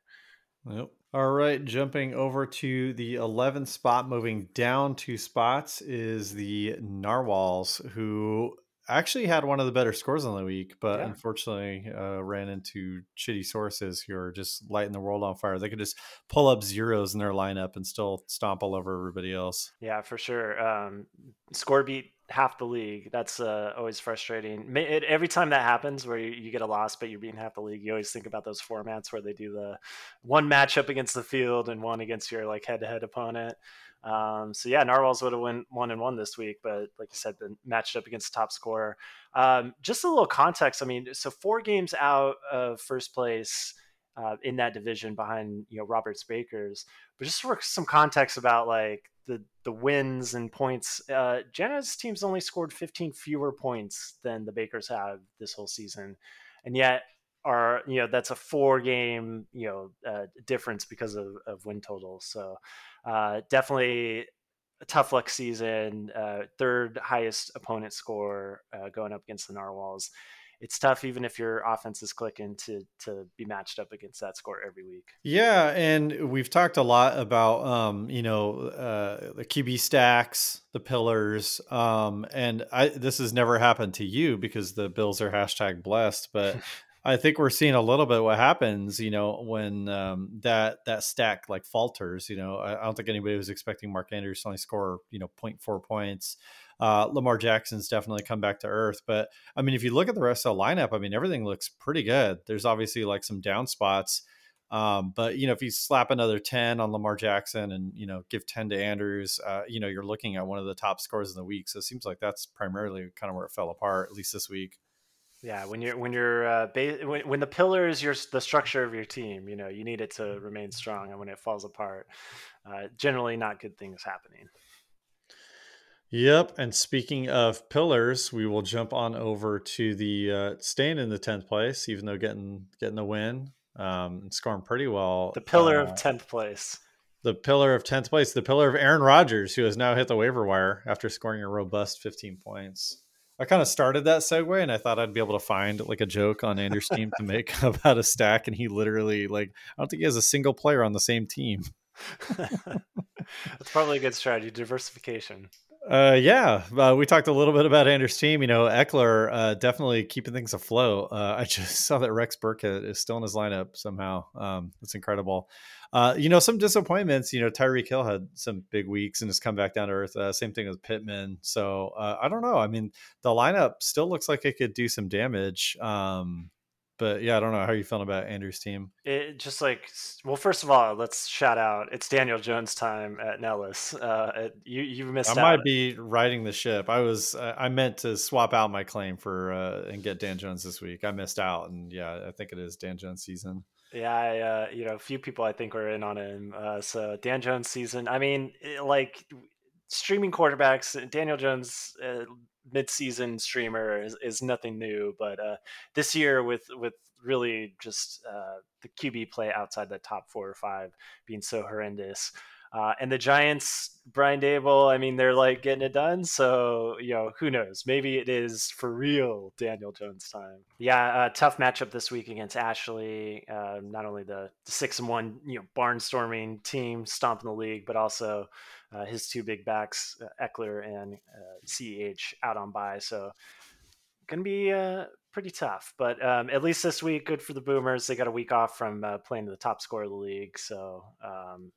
Yep. All right, jumping over to the 11th spot, moving down two spots is the Narwhals, who actually had one of the better scores on the week, but yeah. unfortunately uh, ran into shitty sources who are just lighting the world on fire. They could just pull up zeros in their lineup and still stomp all over everybody else. Yeah, for sure. Um, score beat half the league. That's uh, always frustrating. It, every time that happens, where you, you, get a loss but you're beating half the league, you always think about those formats where they do the one matchup against the field and one against your like head-to-head opponent. Um, so yeah, Narwhals would have won one and one this week, but like you said, been matched up against the top scorer. Um, just a little context. I mean, so four games out of first place uh, in that division behind you know Roberts Bakers, but just for some context about like the the wins and points. Uh, team's only scored 15 fewer points than the Bakers have this whole season, and yet are you know that's a four game you know uh, difference because of, of win totals. So uh, definitely a tough luck season, uh, third highest opponent score uh, going up against the Narwhals. It's tough even if your offense is clicking to to be matched up against that score every week. Yeah, and we've talked a lot about um, you know uh, the QB stacks, the pillars, um, and I this has never happened to you because the Bills are hashtag blessed, but *laughs* I think we're seeing a little bit what happens, you know, when um, that that stack like falters. You know, I, I, don't think anybody was expecting Mark Andrews to only score you know 0.4 points. Uh, Lamar Jackson's definitely come back to earth, but I mean, if you look at the rest of the lineup, I mean, everything looks pretty good. There's obviously like some down spots. Um, but you know, if you slap another 10 on Lamar Jackson and you know give 10 to Andrews, uh, you know, you're looking at one of the top scores in the week. So it seems like that's primarily kind of where it fell apart, at least this week. Yeah, when you're when you're uh, ba- when, when the pillar is your the structure of your team, you know you need it to remain strong, and when it falls apart, uh, generally not good things happening. Yep, and speaking of pillars, we will jump on over to the uh, staying in the tenth place, even though getting getting the win um, and scoring pretty well. The pillar uh, of tenth place. The pillar of tenth place, the pillar of Aaron Rodgers, who has now hit the waiver wire after scoring a robust fifteen points. I kind of started that segue and I thought I'd be able to find like a joke on Anders' team to make *laughs* about a stack. And he literally, like, I don't think he has a single player on the same team. *laughs* That's probably a good strategy, diversification. Uh, yeah, uh, we talked a little bit about Anders' team. You know, Ekeler uh, definitely keeping things afloat. Uh, I *laughs* just saw that Rex Burkhead is still in his lineup somehow. Um, that's incredible. Uh, you know, some disappointments. You know, Tyreek Hill had some big weeks and has come back down to earth. Uh, same thing with Pittman. So I don't know. I mean, the lineup still looks like it could do some damage. Um, but yeah, I don't know how are you feeling about Andrew's team. It just like well, first of all, let's shout out. It's Daniel Jones time at Nellis. Uh, you you missed. I out. might be riding the ship. I was I meant to swap out my claim for uh, and get Dan Jones this week. I missed out, and yeah, I think it is Dan Jones season. Yeah, I, uh, you know, a few people I think were in on him. Uh, so Dan Jones season. I mean, eh, like streaming quarterbacks, Daniel Jones uh, mid-season streamer is, is nothing new. But uh, this year, with with really just uh, the QB play outside the top four or five being so horrendous, uh, and the Giants, Brian Daboll, I mean, they're like getting it done. So, you know, who knows? Maybe it is for real Daniel Jones time. Yeah, uh, tough matchup this week against Ashley. Uh, not only the, the, six and one, you know, barnstorming team stomping the league, but also uh, his two big backs, uh, Ekeler and CEH, out on bye. So, to be uh, pretty tough. But um, at least this week, good for the Boomers. They got a week off from uh, playing the top scorer of the league. So, um,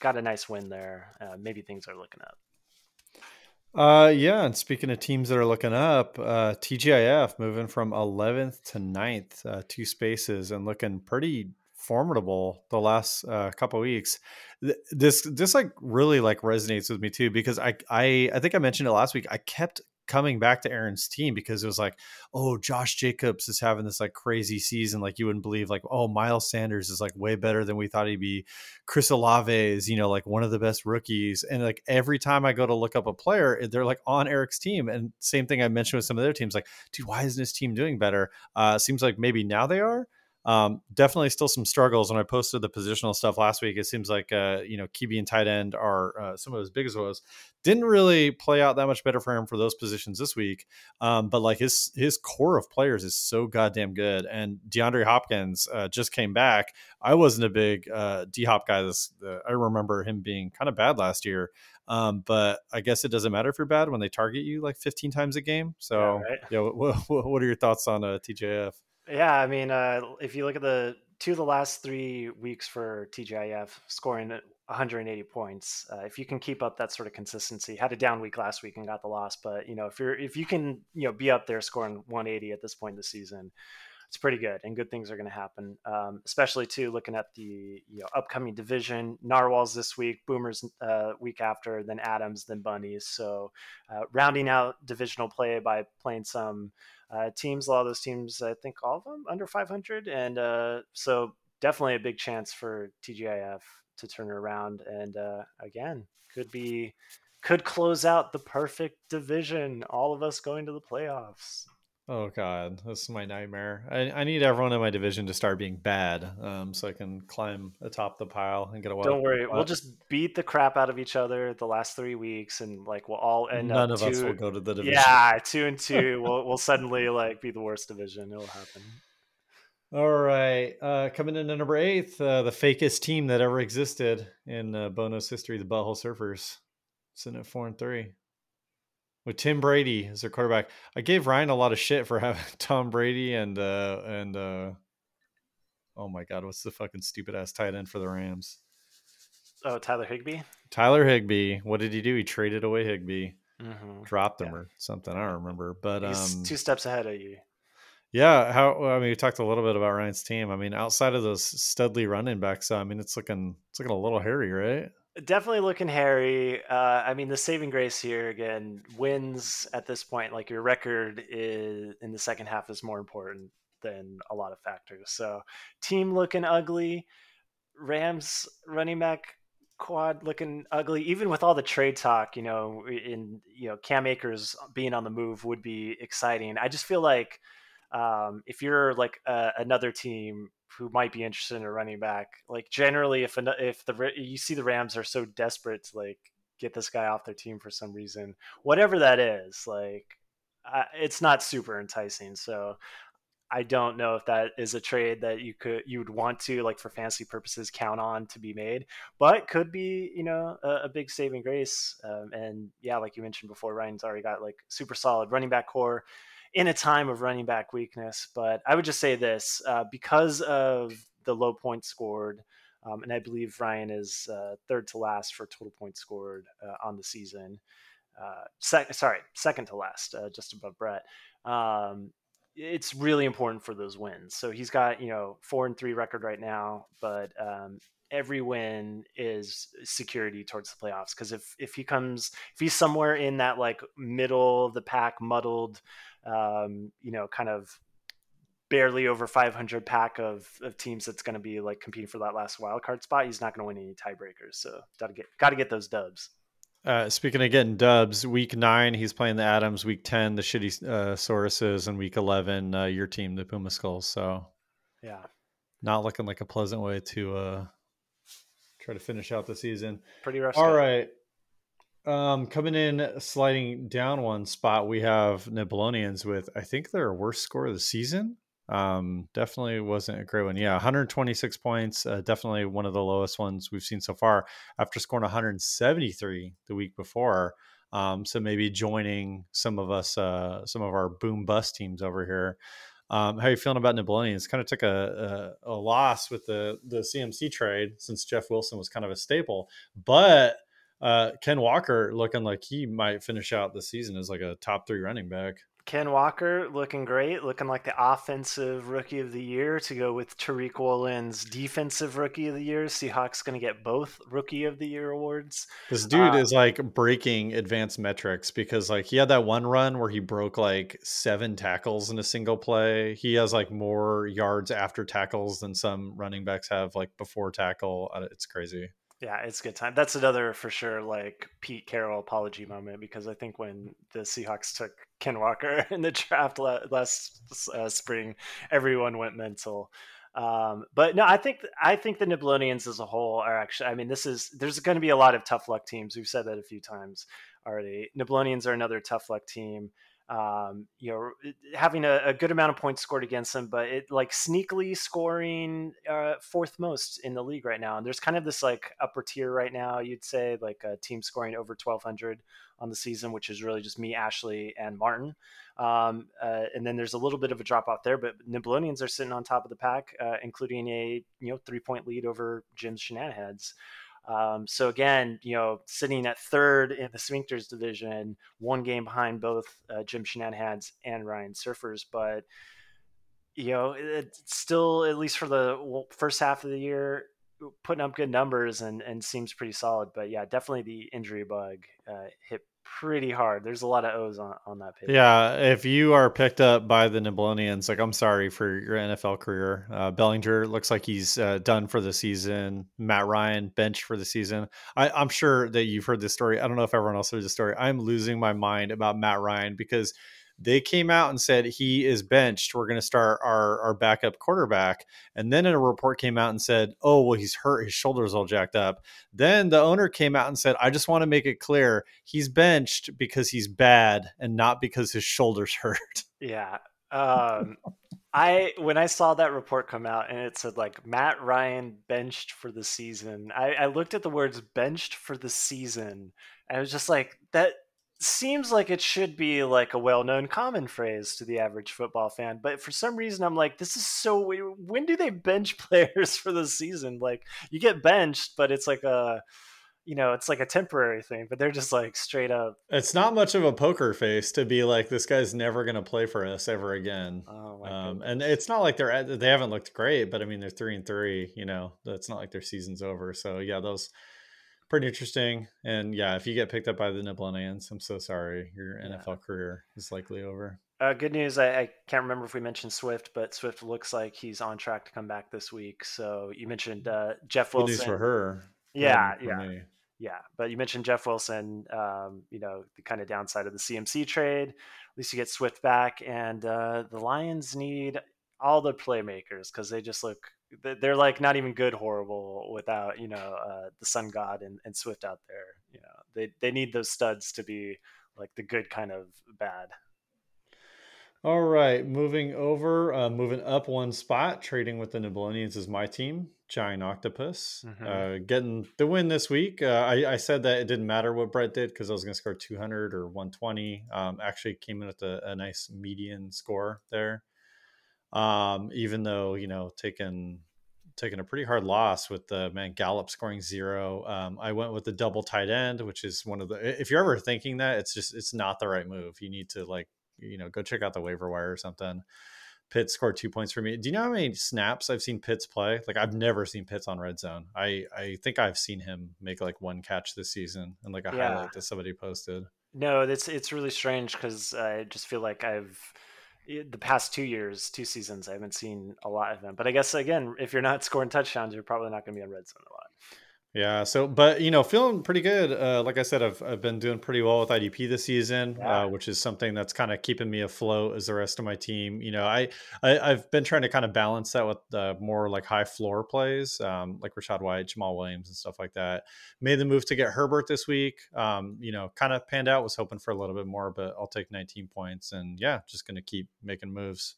got a nice win there. Uh, maybe things are looking up. Uh, yeah, and speaking of teams that are looking up, uh, TGIF moving from 11th to 9th, uh, two spaces, and looking pretty formidable the last uh, couple weeks. This this like really like resonates with me too because I I I think I mentioned it last week. I kept coming back to Aaron's team because it was like, oh, Josh Jacobs is having this like crazy season, like you wouldn't believe. Like, oh, Miles Sanders is like way better than we thought he'd be. Chris Olave is, you know, like one of the best rookies. And like every time I go to look up a player, they're like on Eric's team. And same thing I mentioned with some of their teams, like, dude, why isn't his team doing better? Uh, seems like maybe now they are. Um, definitely still some struggles. When I posted the positional stuff last week, it seems like uh, you know QB and tight end are uh, some of his biggest woes. Didn't really play out that much better for him for those positions this week. Um, but like his his core of players is so goddamn good. And DeAndre Hopkins uh, just came back. I wasn't a big uh, D Hop guy. This uh, I remember him being kind of bad last year. Um, but I guess it doesn't matter if you're bad when they target you like 15 times a game. So, yeah, right? yeah what, what, are your thoughts on uh, TJF? Yeah, I mean, uh, if you look at the two of the last three weeks for TGIF, scoring 180 points. Uh, if you can keep up that sort of consistency, had a down week last week and got the loss, but you know, if you're if you can, you know, be up there scoring 180 at this point in the season, it's pretty good, and good things are going to happen. Um, especially too looking at the you know upcoming division, Narwhals this week, Boomers uh, week after, then Adams, then Bunnies. So uh, rounding out divisional play by playing some uh, teams. A lot of those teams, I think all of them under 500, and uh, so definitely a big chance for TGIF to turn around. And uh, again, could be could close out the perfect division. All of us going to the playoffs. Oh god, this is my nightmare. I, I need everyone in my division to start being bad, um, so I can climb atop the pile and get a. wild- Don't worry, we'll just beat the crap out of each other the last three weeks, and like we'll all end None up of us will go to the division. Yeah, two and two. *laughs* we'll we'll suddenly like be the worst division. It'll happen. All right, uh, coming in at number eighth, uh, the fakest team that ever existed in uh, Bono's history, the Butthole Surfers, sitting at four and three. With Tim Brady as their quarterback, I gave Ryan a lot of shit for *laughs* having Tom Brady and uh, and uh, oh my god, what's the fucking stupid ass tight end for the Rams? Oh, Tyler Higbee. Tyler Higbee. What did he do? He traded away Higbee, Mm-hmm. dropped him Yeah. or something. I don't remember, but He's um, two steps ahead of you. Yeah, how I mean, we talked a little bit about Ryan's team. I mean, outside of those studly running backs, I mean, it's looking it's looking a little hairy, right? Definitely looking hairy. Uh, I mean, the saving grace here again wins at this point. Like your record is in the second half is more important than a lot of factors. So, team looking ugly. Rams running back quad looking ugly. Even with all the trade talk, you know, in you know Cam Akers being on the move would be exciting. I just feel like um, if you're like uh, another team who might be interested in a running back, like generally, if if the you see the Rams are so desperate to like get this guy off their team for some reason, whatever that is, like uh, it's not super enticing. So I don't know if that is a trade that you could you would want to like for fantasy purposes count on to be made, but could be you know a, a big saving grace. Um, and yeah, like you mentioned before, Ryan's already got like super solid running back core in a time of running back weakness. But I would just say this uh, because of the low points scored. Um, and I believe Ryan is uh, third to last for total points scored uh, on the season. Uh, sec- sorry, second to last, uh, just above Brett. Um, it's really important for those wins. So he's got you know four and three record right now, but um, every win is security towards the playoffs. Because if if he comes, if he's somewhere in that like middle of the pack, muddled, um, you know, kind of barely over 500 pack of, of teams that's going to be like competing for that last wild card spot, he's not going to win any tiebreakers. So got to get got to get those dubs. Uh, speaking of getting dubs, week nine he's playing the Adams. Week ten the shitty uh, Sauruses, and week eleven uh, your team the Puma Skulls. So Yeah, not looking like a pleasant way to uh, try to finish out the season. pretty rough. All right. Um, coming in, sliding down one spot, we have Nibblonians with I think their worst score of the season. Um, definitely wasn't a great one. Yeah, 126 points. Uh, definitely one of the lowest ones we've seen so far. After scoring 173 the week before, um, so maybe joining some of us, uh, some of our boom bust teams over here. Um, how are you feeling about Nibblonians? Kind of took a, a, a loss with the the CMC trade since Jeff Wilson was kind of a staple, but uh, Ken Walker looking like he might finish out the season as like a top three running back. Ken Walker looking great, looking like the offensive rookie of the year to go with Tariq Woolen's defensive rookie of the year. Seahawks going to get both rookie of the year awards. This dude Uh, is like breaking advanced metrics because like he had that one run where he broke like seven tackles in a single play. He has like more yards after tackles than some running backs have like before tackle. Uh, It's crazy. Yeah, it's a good time. That's another for sure, like Pete Carroll apology moment because I think when the Seahawks took Ken Walker *laughs* in the draft last uh, spring, everyone went mental. Um, but no, I think I think the Nibblonians as a whole are actually. I mean, this is there's going to be a lot of tough luck teams. We've said that a few times already. Nibblonians are another tough luck team. Um, you know, having a, a good amount of points scored against them, but it like sneakily scoring uh, fourth most in the league right now. And there's kind of this like upper tier right now. You'd say like a team scoring over 1,200 on the season, which is really just me, Ashley, and Martin. Um, uh, and then there's a little bit of a drop off there, but Nibblonians are sitting on top of the pack, uh, including a you know three point lead over Jim's Shenanigans. Um, so again, you know, sitting at third in the Sphincters division, one game behind both uh, Jim Shenanigans and Ryan Surfers, but you know, it's still at least for the first half of the year, putting up good numbers and and seems pretty solid. But yeah, definitely the injury bug uh, hit pretty hard. There's a lot of O's on, on that page. Yeah, if you are picked up by the Nibblonians, like I'm sorry for your NFL career. Uh, Bellinger looks like he's uh, done for the season. Matt Ryan bench for the season. I, I'm sure that you've heard this story. I don't know if everyone else heard this story. I'm losing my mind about Matt Ryan because They came out and said he is benched. We're going to start our our backup quarterback. And then a report came out and said, "Oh, well, he's hurt. His shoulders all jacked up." Then the owner came out and said, "I just want to make it clear he's benched because he's bad and not because his shoulders *laughs* hurt." Yeah. Um, I when I saw that report come out and it said like Matt Ryan benched for the season, I, I looked at the words benched for the season. I was just like, that seems like it should be like a well-known common phrase to the average football fan but for some reason i'm like this is so weird. when do they bench *laughs* players for the season like you get benched but it's like a you know it's like a temporary thing but they're just like straight up It's not much of a poker face to be like this guy's never going to play for us ever again. oh my Um, and it's not like they're at- they haven't looked great, but I mean they're three and three. You know, it's not like their season's over. So yeah, those pretty interesting. And yeah, if you get picked up by the Nibblonians, I'm so sorry. Your Yeah. NFL career is likely over. Uh, good news. I, I can't remember if we mentioned Swift, but Swift looks like he's on track to come back this week. So you mentioned uh, Jeff Good Wilson. news for her. Yeah, yeah. me. Yeah, but you mentioned Jeff Wilson. Um, you know the kind of downside of the CMC trade. At least you get Swift back, and uh, the Lions need all the playmakers because they just look. They- They're like not even good horrible without you know uh, the Sun God and, and Swift out there. You know they they need those studs to be like the good kind of bad. All right, moving over, uh, moving up one spot, trading with the Nibblonians is my team, Giant Octopus, Mhm. uh, getting the win this week. Uh, I, I said that it didn't matter what Brett did because I was going to score 200 or 120. Um, actually, came in with a, a nice median score there. Um, even though you know taking taking a pretty hard loss with the man Gallup scoring zero. Um, I went with the double tight end, which is one of the. If you're ever thinking that, it's just it's not the right move. You need to like you know go check out the waiver wire or something. Pitt scored two points for me. Do you know how many snaps I've seen Pitts play? Like I've never seen Pitts on red zone. I I think I've seen him make like one catch this season and like a Yeah. highlight that somebody posted. No, it's it's really strange because I just feel like I've Eh, the past two years, two seasons, I haven't seen a lot of them. But I guess again, if you're not scoring touchdowns, you're probably not going to be on red zone a lot. Yeah. So, but you know, feeling pretty good. Uh, like I said, I've I've been doing pretty well with IDP this season, Yeah. uh, which is something that's kind of keeping me afloat as the rest of my team. You know, I, I I've been trying to kind of balance that with uh, more like high floor plays, um, like Rachaad White, Jamaal Williams, and stuff like that. Made the move to get Herbert this week. Um, you know, kind of panned out. Was hoping for a little bit more, but I'll take 19 points, and yeah, just gonna keep making moves.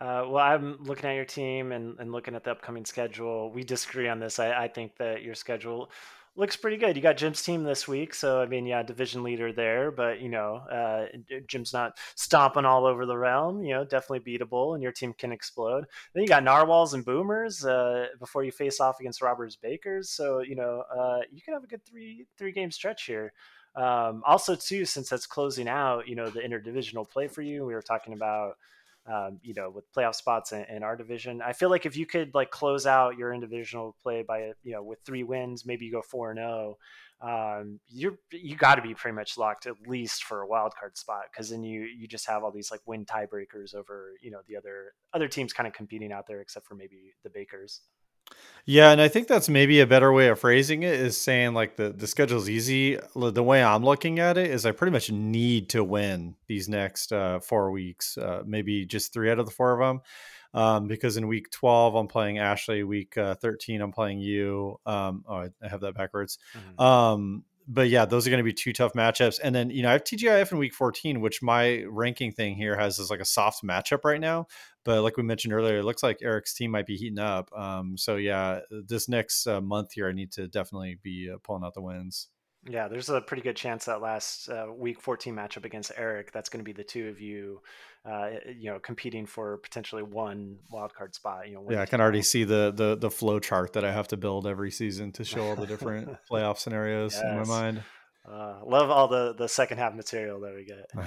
Uh, well, I'm looking at your team and, and looking at the upcoming schedule. We disagree on this. I, I think that your schedule looks pretty good. You got Jim's team this week, so I mean, yeah, division leader there, but you know, uh, Jim's not stomping all over the realm. You know, definitely beatable, and your team can explode. Then you got narwhals and boomers uh, before you face off against robbers bakers. So you know, uh, you can have a good three three game stretch here. Um, also, too, since that's closing out, you know, the interdivisional play for you. We were talking about um, you know, with playoff spots in, in, our division. I feel like if you could like close out your individual play by you know with three wins, maybe you go four and zero. Um, you're you got to be pretty much locked at least for a wild card spot because then you you just have all these like win tiebreakers over you know the other other teams kind of competing out there except for maybe the Bakers. Yeah, and I think that's maybe a better way of phrasing it is saying like the the schedule's easy. The way I'm looking at it is I pretty much need to win these next uh, four weeks, uh, maybe just three out of the four of them. Um, because in week 12 I'm playing Ashley, week uh, 13 I'm playing you. Um, oh, I I have that backwards. Mhm. Um, but yeah, those are going to be two tough matchups. And then, you know, I have TGIF in week 14, which my ranking thing here has as like a soft matchup right now. But like we mentioned earlier, it looks like Eric's team might be heating up. Um, so yeah, this next uh, month here, I need to definitely be uh, pulling out the wins. Yeah, there's a pretty good chance that last uh, week 14 matchup against Eric, that's going to be the two of you, uh, you know, competing for potentially one wild card spot. You know, Yeah, I can already see the the the flow chart that I have to build every season to show all the different *laughs* playoff scenarios in my mind. Uh, love all the the second half material that we get. *laughs*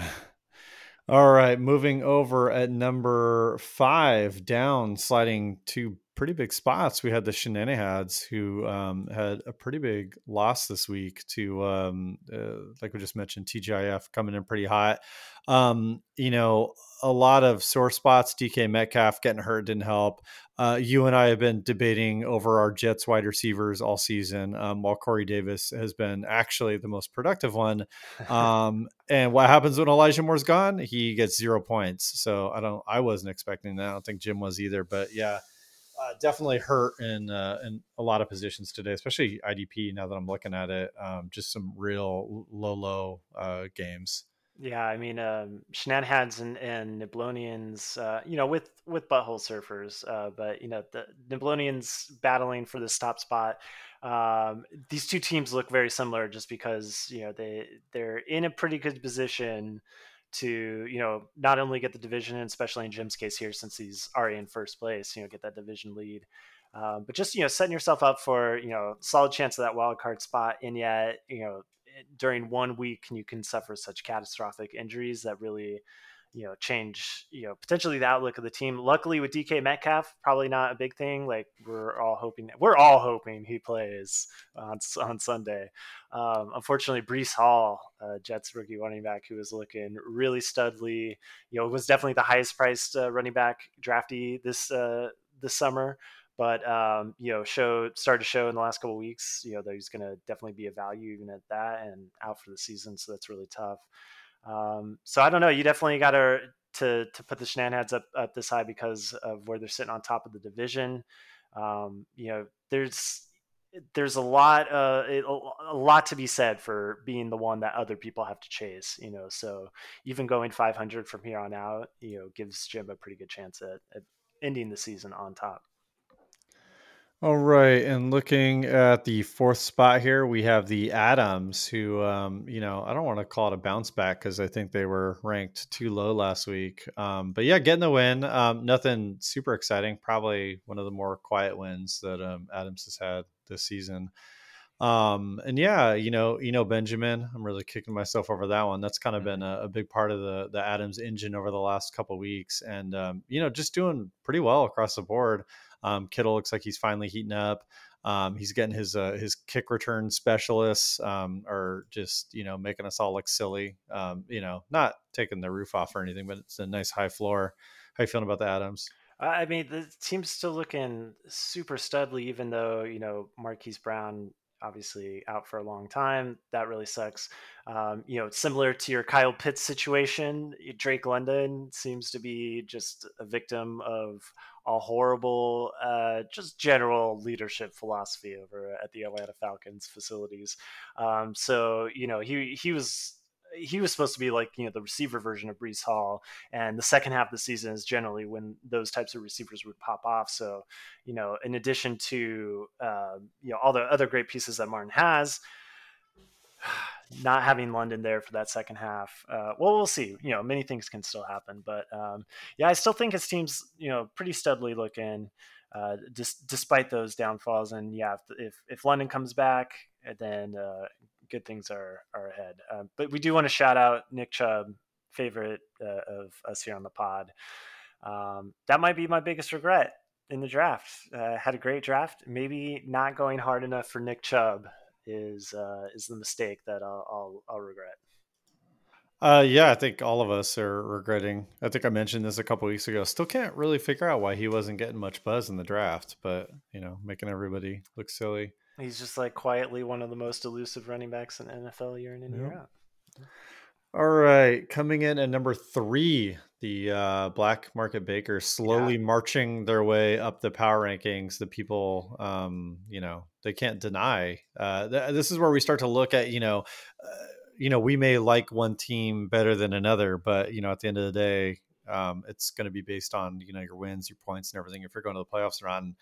All right, moving over at number five, down, sliding two pretty big spots. We had the Shenanigans who um, had a pretty big loss this week to, um, uh, like we just mentioned, TGIF coming in pretty hot. Um, you know, a lot of sore spots. DK Metcalf getting hurt didn't help. Uh, you and I have been debating over our Jets wide receivers all season, um, while Corey Davis has been actually the most productive one. *laughs* Um, and what happens when Elijah Moore's gone? He gets zero points. So I don't. I wasn't expecting that. I don't think Jim was either. But yeah, uh, definitely hurt in uh, in a lot of positions today, especially IDP. Now that I'm looking at it, um, just some real low low uh, games. Yeah, I mean, um, Shenanigans and, and Nibblonians, uh, you know, with with butthole surfers, uh, but you know, the Nibblonians battling for this top spot. Um, these two teams look very similar, just because you know they they're in a pretty good position to you know not only get the division, especially in Jim's case here, since he's already in first place, you know, get that division lead. Um, but just you know, setting yourself up for you know solid chance of that wild card spot, and yet you know during one week you can suffer such catastrophic injuries that really you know change you know potentially the outlook of the team luckily with dk metcalf probably not a big thing like we're all hoping we're all hoping he plays on, on sunday um, unfortunately Breece Hall uh, jets rookie running back who was looking really studly you know was definitely the highest priced uh, running back drafty this uh, this summer but um, you know, show started to show in the last couple weeks, you know, that he's going to definitely be a value even at that and out for the season. So that's really tough. Um, so I don't know. You definitely got to to to put the shenanigans up up this high because of where they're sitting on top of the division. Um, you know, there's there's a lot uh a lot to be said for being the one that other people have to chase you know so even going 500 from here on out you know gives jim a pretty good chance at, at ending the season on top all right, and looking at the fourth spot here, we have the Adams, who, um, you know, I don't want to call it a bounce back because I think they were ranked too low last week. Um, but yeah, getting the win, um, nothing super exciting. Probably one of the more quiet wins that um, Adams has had this season. Um, and yeah, you know, you know Benjamin, I'm really kicking myself over that one. That's kind of been a, a big part of the the Adams engine over the last couple weeks, and um, you know, just doing pretty well across the board. Um, Kittle looks like he's finally heating up. Um, he's getting his uh, his kick return specialists um, are just you know making us all look silly. Um, you know, not taking the roof off or anything, but it's a nice high floor. How you feeling about the Adams? I mean, the team's still looking super studly, even though you know Marquise Brown obviously out for a long time. That really sucks. Um, you know, similar to your Kyle Pitts situation, Drake London seems to be just a victim of a horrible, uh, just general leadership philosophy over at the Atlanta Falcons facilities. Um, so, you know, he he was he was supposed to be like you know the receiver version of Breece Hall, and the second half of the season is generally when those types of receivers would pop off. So, you know, in addition to uh, you know all the other great pieces that Martin has, *sighs* not having London there for that second half, uh, well, we'll see. You know, many things can still happen, but um, yeah, I still think his team's you know pretty studly looking. Uh, just despite those downfalls, and yeah, if if, London comes back, then uh, good things are are ahead. Uh, but we do want to shout out Nick Chubb, favorite uh, of us here on the pod. Um, that might be my biggest regret in the draft. Uh, had a great draft. Maybe not going hard enough for Nick Chubb is uh, is the mistake that I'll I'll, I'll regret. Uh, yeah, I think all of us are regretting. I think I mentioned this a couple weeks ago. Still can't really figure out why he wasn't getting much buzz in the draft, but you know, making everybody look silly. He's just like quietly one of the most elusive running backs in NFL year in and year out. All right, coming in at number three, the uh, Black Market Bakers slowly yeah. marching their way up the power rankings. The people, um, you know, they can't deny. Uh, th- this is where we start to look at, you know, uh, you know, we may like one team better than another, but you know, at the end of the day, um, it's going to be based on you know your wins, your points, and everything. If you're going to the playoffs or not, and,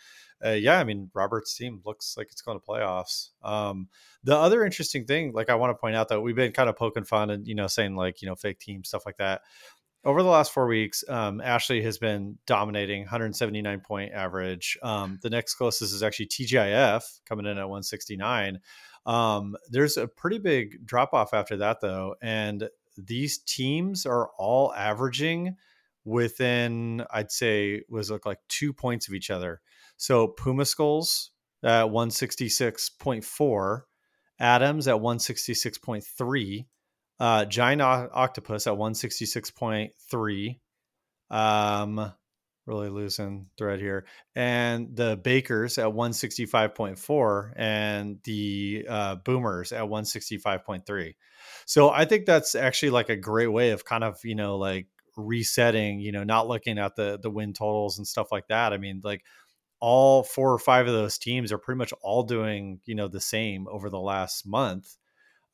uh, yeah, I mean Robert's team looks like it's going to playoffs. Um, the other interesting thing, like I want to point out that we've been kind of poking fun and you know saying like you know fake team stuff like that. Over the last four weeks, um, Ashley has been dominating 179 point average. Um, the next closest is actually TGIF coming in at 169. Um, there's a pretty big drop off after that though, and these teams are all averaging within, I'd say, was look like two points of each other. So Puma Skulls at 166.4, Adams at 166.3, uh, Giant Octopus at 166.3. Um, really losing thread here. And the Bakers at 165.4 and the uh, Boomers at 165.3. So I think that's actually like a great way of kind of, you know, like resetting, you know, not looking at the the win totals and stuff like that. I mean, like all four or five of those teams are pretty much all doing, you know, the same over the last month.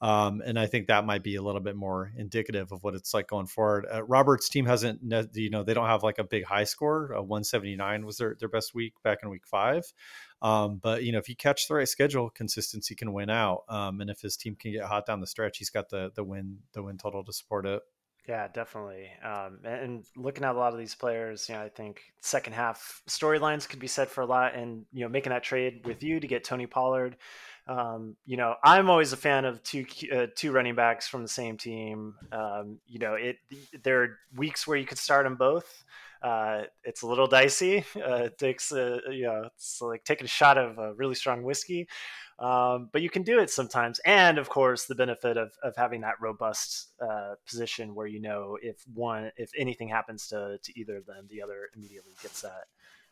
Um, and I think that might be a little bit more indicative of what it's like going forward. Uh, Robert's team hasn't, you know, they don't have like a big high score. Uh, 179 was their, their best week back in week five. Um, but, you know, if you catch the right schedule, consistency can win out. Um, and if his team can get hot down the stretch, he's got the, the win, the win total to support it. Yeah, definitely. Um, and looking at a lot of these players, you know, I think second half storylines could be said for a lot. And you know, making that trade with you to get Tony Pollard, um, you know, I'm always a fan of two uh, two running backs from the same team. Um, you know, it there are weeks where you could start them both. Uh, it's a little dicey. *laughs* Uh, it takes a, you know, it's like taking a shot of a really strong whiskey. Um, but you can do it sometimes. And of course, the benefit of, of having that robust uh, position where you know if one, if anything happens to, to either of them, the other immediately gets that,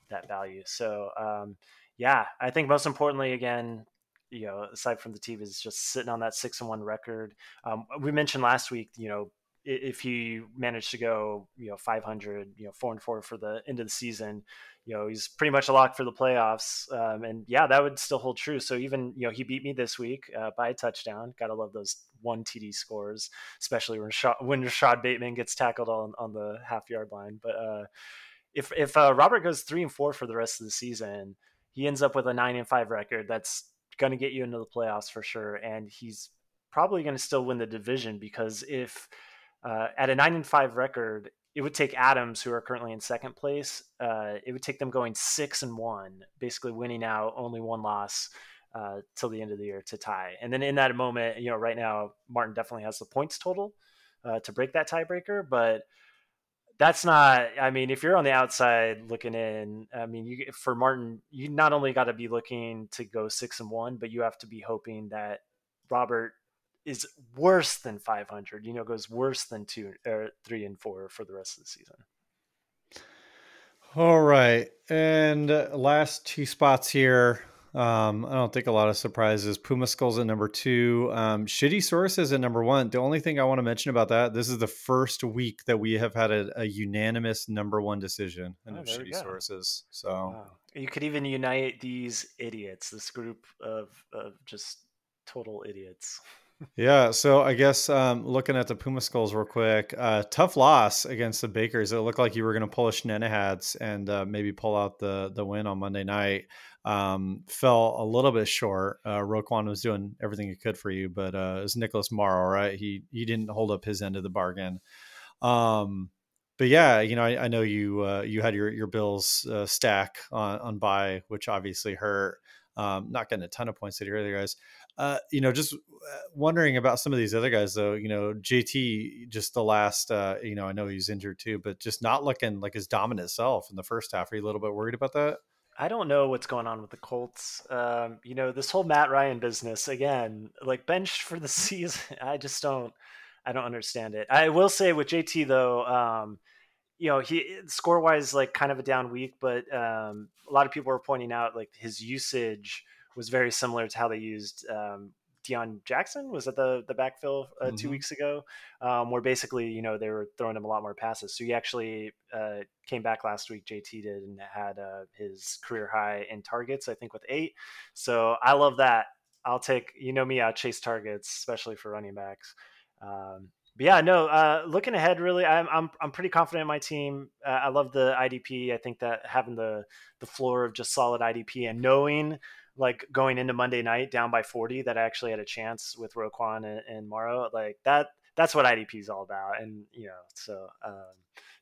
that value. So, um, yeah, I think most importantly, again, you know, aside from the team, is just sitting on that six and one record. Um, we mentioned last week, you know, if he managed to go, you know, 500, you know, four and four for the end of the season, you know, he's pretty much a lock for the playoffs. Um, and yeah, that would still hold true. So even, you know, he beat me this week uh, by a touchdown. Gotta love those one TD scores, especially when, Rashad, when Rashod Bateman gets tackled on, on the half yard line. But uh, if, if uh, Robert goes three and four for the rest of the season, he ends up with a nine and five record. That's going to get you into the playoffs for sure. And he's probably going to still win the division because if uh, at a nine and five record, it would take Adams, who are currently in second place, uh, it would take them going six and one, basically winning out only one loss uh, till the end of the year to tie. And then in that moment, you know, right now Martin definitely has the points total uh, to break that tiebreaker, but that's not. I mean, if you're on the outside looking in, I mean, you for Martin, you not only got to be looking to go six and one, but you have to be hoping that Robert is worse than 500 you know goes worse than two or three and four for the rest of the season all right and uh, last two spots here um, I don't think a lot of surprises. Puma Skulls at number two. Um, Shitty Sources at number one. The only thing I want to mention about that, this is the first week that we have had a, a unanimous number one decision in oh, Shitty Sources. So wow. you could even unite these idiots, this group of, of just total idiots yeah, so I guess um, looking at the Puma Skulls real quick, uh, tough loss against the Bakers. It looked like you were going to pull a Schnennehads and uh, maybe pull out the the win on Monday night. Um, fell a little bit short. Uh, Roquan was doing everything he could for you, but uh, it was Nicholas Morrow, right? He he didn't hold up his end of the bargain. Um, but yeah, you know, I, I know you uh, you had your your Bills uh, stack on on bye, which obviously hurt. Um, not getting a ton of points today, either, guys. Uh, you know, just uh, wondering about some of these other guys, though. You know, JT, just the last, uh, you know, I know he's injured too, but just not looking like his dominant self in the first half. Are you a little bit worried about that? I don't know what's going on with the Colts. Um, you know, this whole Matt Ryan business again, like benched for the *laughs* season. I just don't, I don't understand it. I will say with JT though, um, you know, he score wise, like kind of a down week, but um, a lot of people were pointing out like his usage was very similar to how they used Deon Jackson was at the the backfill uh, mm-hmm. two weeks ago, um, where basically you know they were throwing him a lot more passes. So he actually uh, came back last week. JT did and had uh, his career high in targets, I think with eight. So I love that. I'll take you know me, I'll chase targets, especially for running backs. Um, but yeah, no. Uh, looking ahead, really, I'm I'm I'm pretty confident in my team. Uh, I love the IDP. I think that having the the floor of just solid IDP and knowing like going into Monday night down by 40 that I actually had a chance with Roquan and, and Morrow like that that's what IDP is all about. And you know, so um,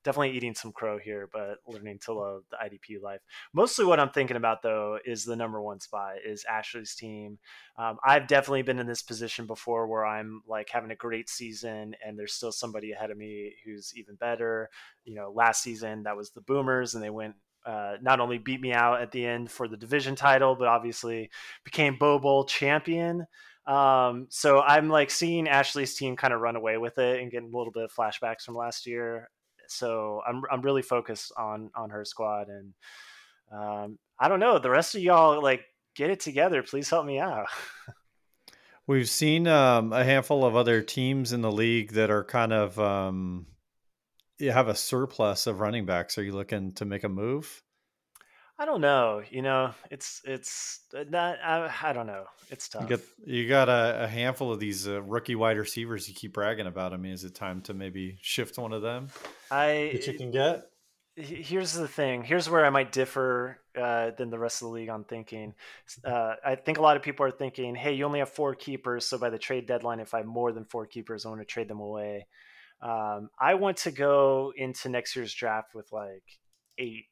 definitely eating some crow here, but learning to love the IDP life. Mostly, what I'm thinking about though is the number one spot is Ashley's team. Um, I've definitely been in this position before where I'm like having a great season, and there's still somebody ahead of me who's even better. You know, last season that was the Boomers, and they went uh, not only beat me out at the end for the division title, but obviously became Bow Bowl champion. Um, so I'm like seeing Ashley's team kind of run away with it and getting a little bit of flashbacks from last year. So I'm I'm really focused on on her squad, and um, I don't know the rest of y'all like get it together. Please help me out. We've seen um, a handful of other teams in the league that are kind of um, you have a surplus of running backs. Are you looking to make a move? I don't know. You know, it's it's not. I, I don't know. It's tough. You got you got a, a handful of these uh, rookie wide receivers. You keep bragging about. I mean, is it time to maybe shift one of them I that you can get? here's the thing. Here's where I might differ uh, than the rest of the league on thinking. Uh, I think a lot of people are thinking, "Hey, you only have four keepers, so by the trade deadline, if I have more than four keepers, I want to trade them away." Um, I want to go into next year's draft with like eight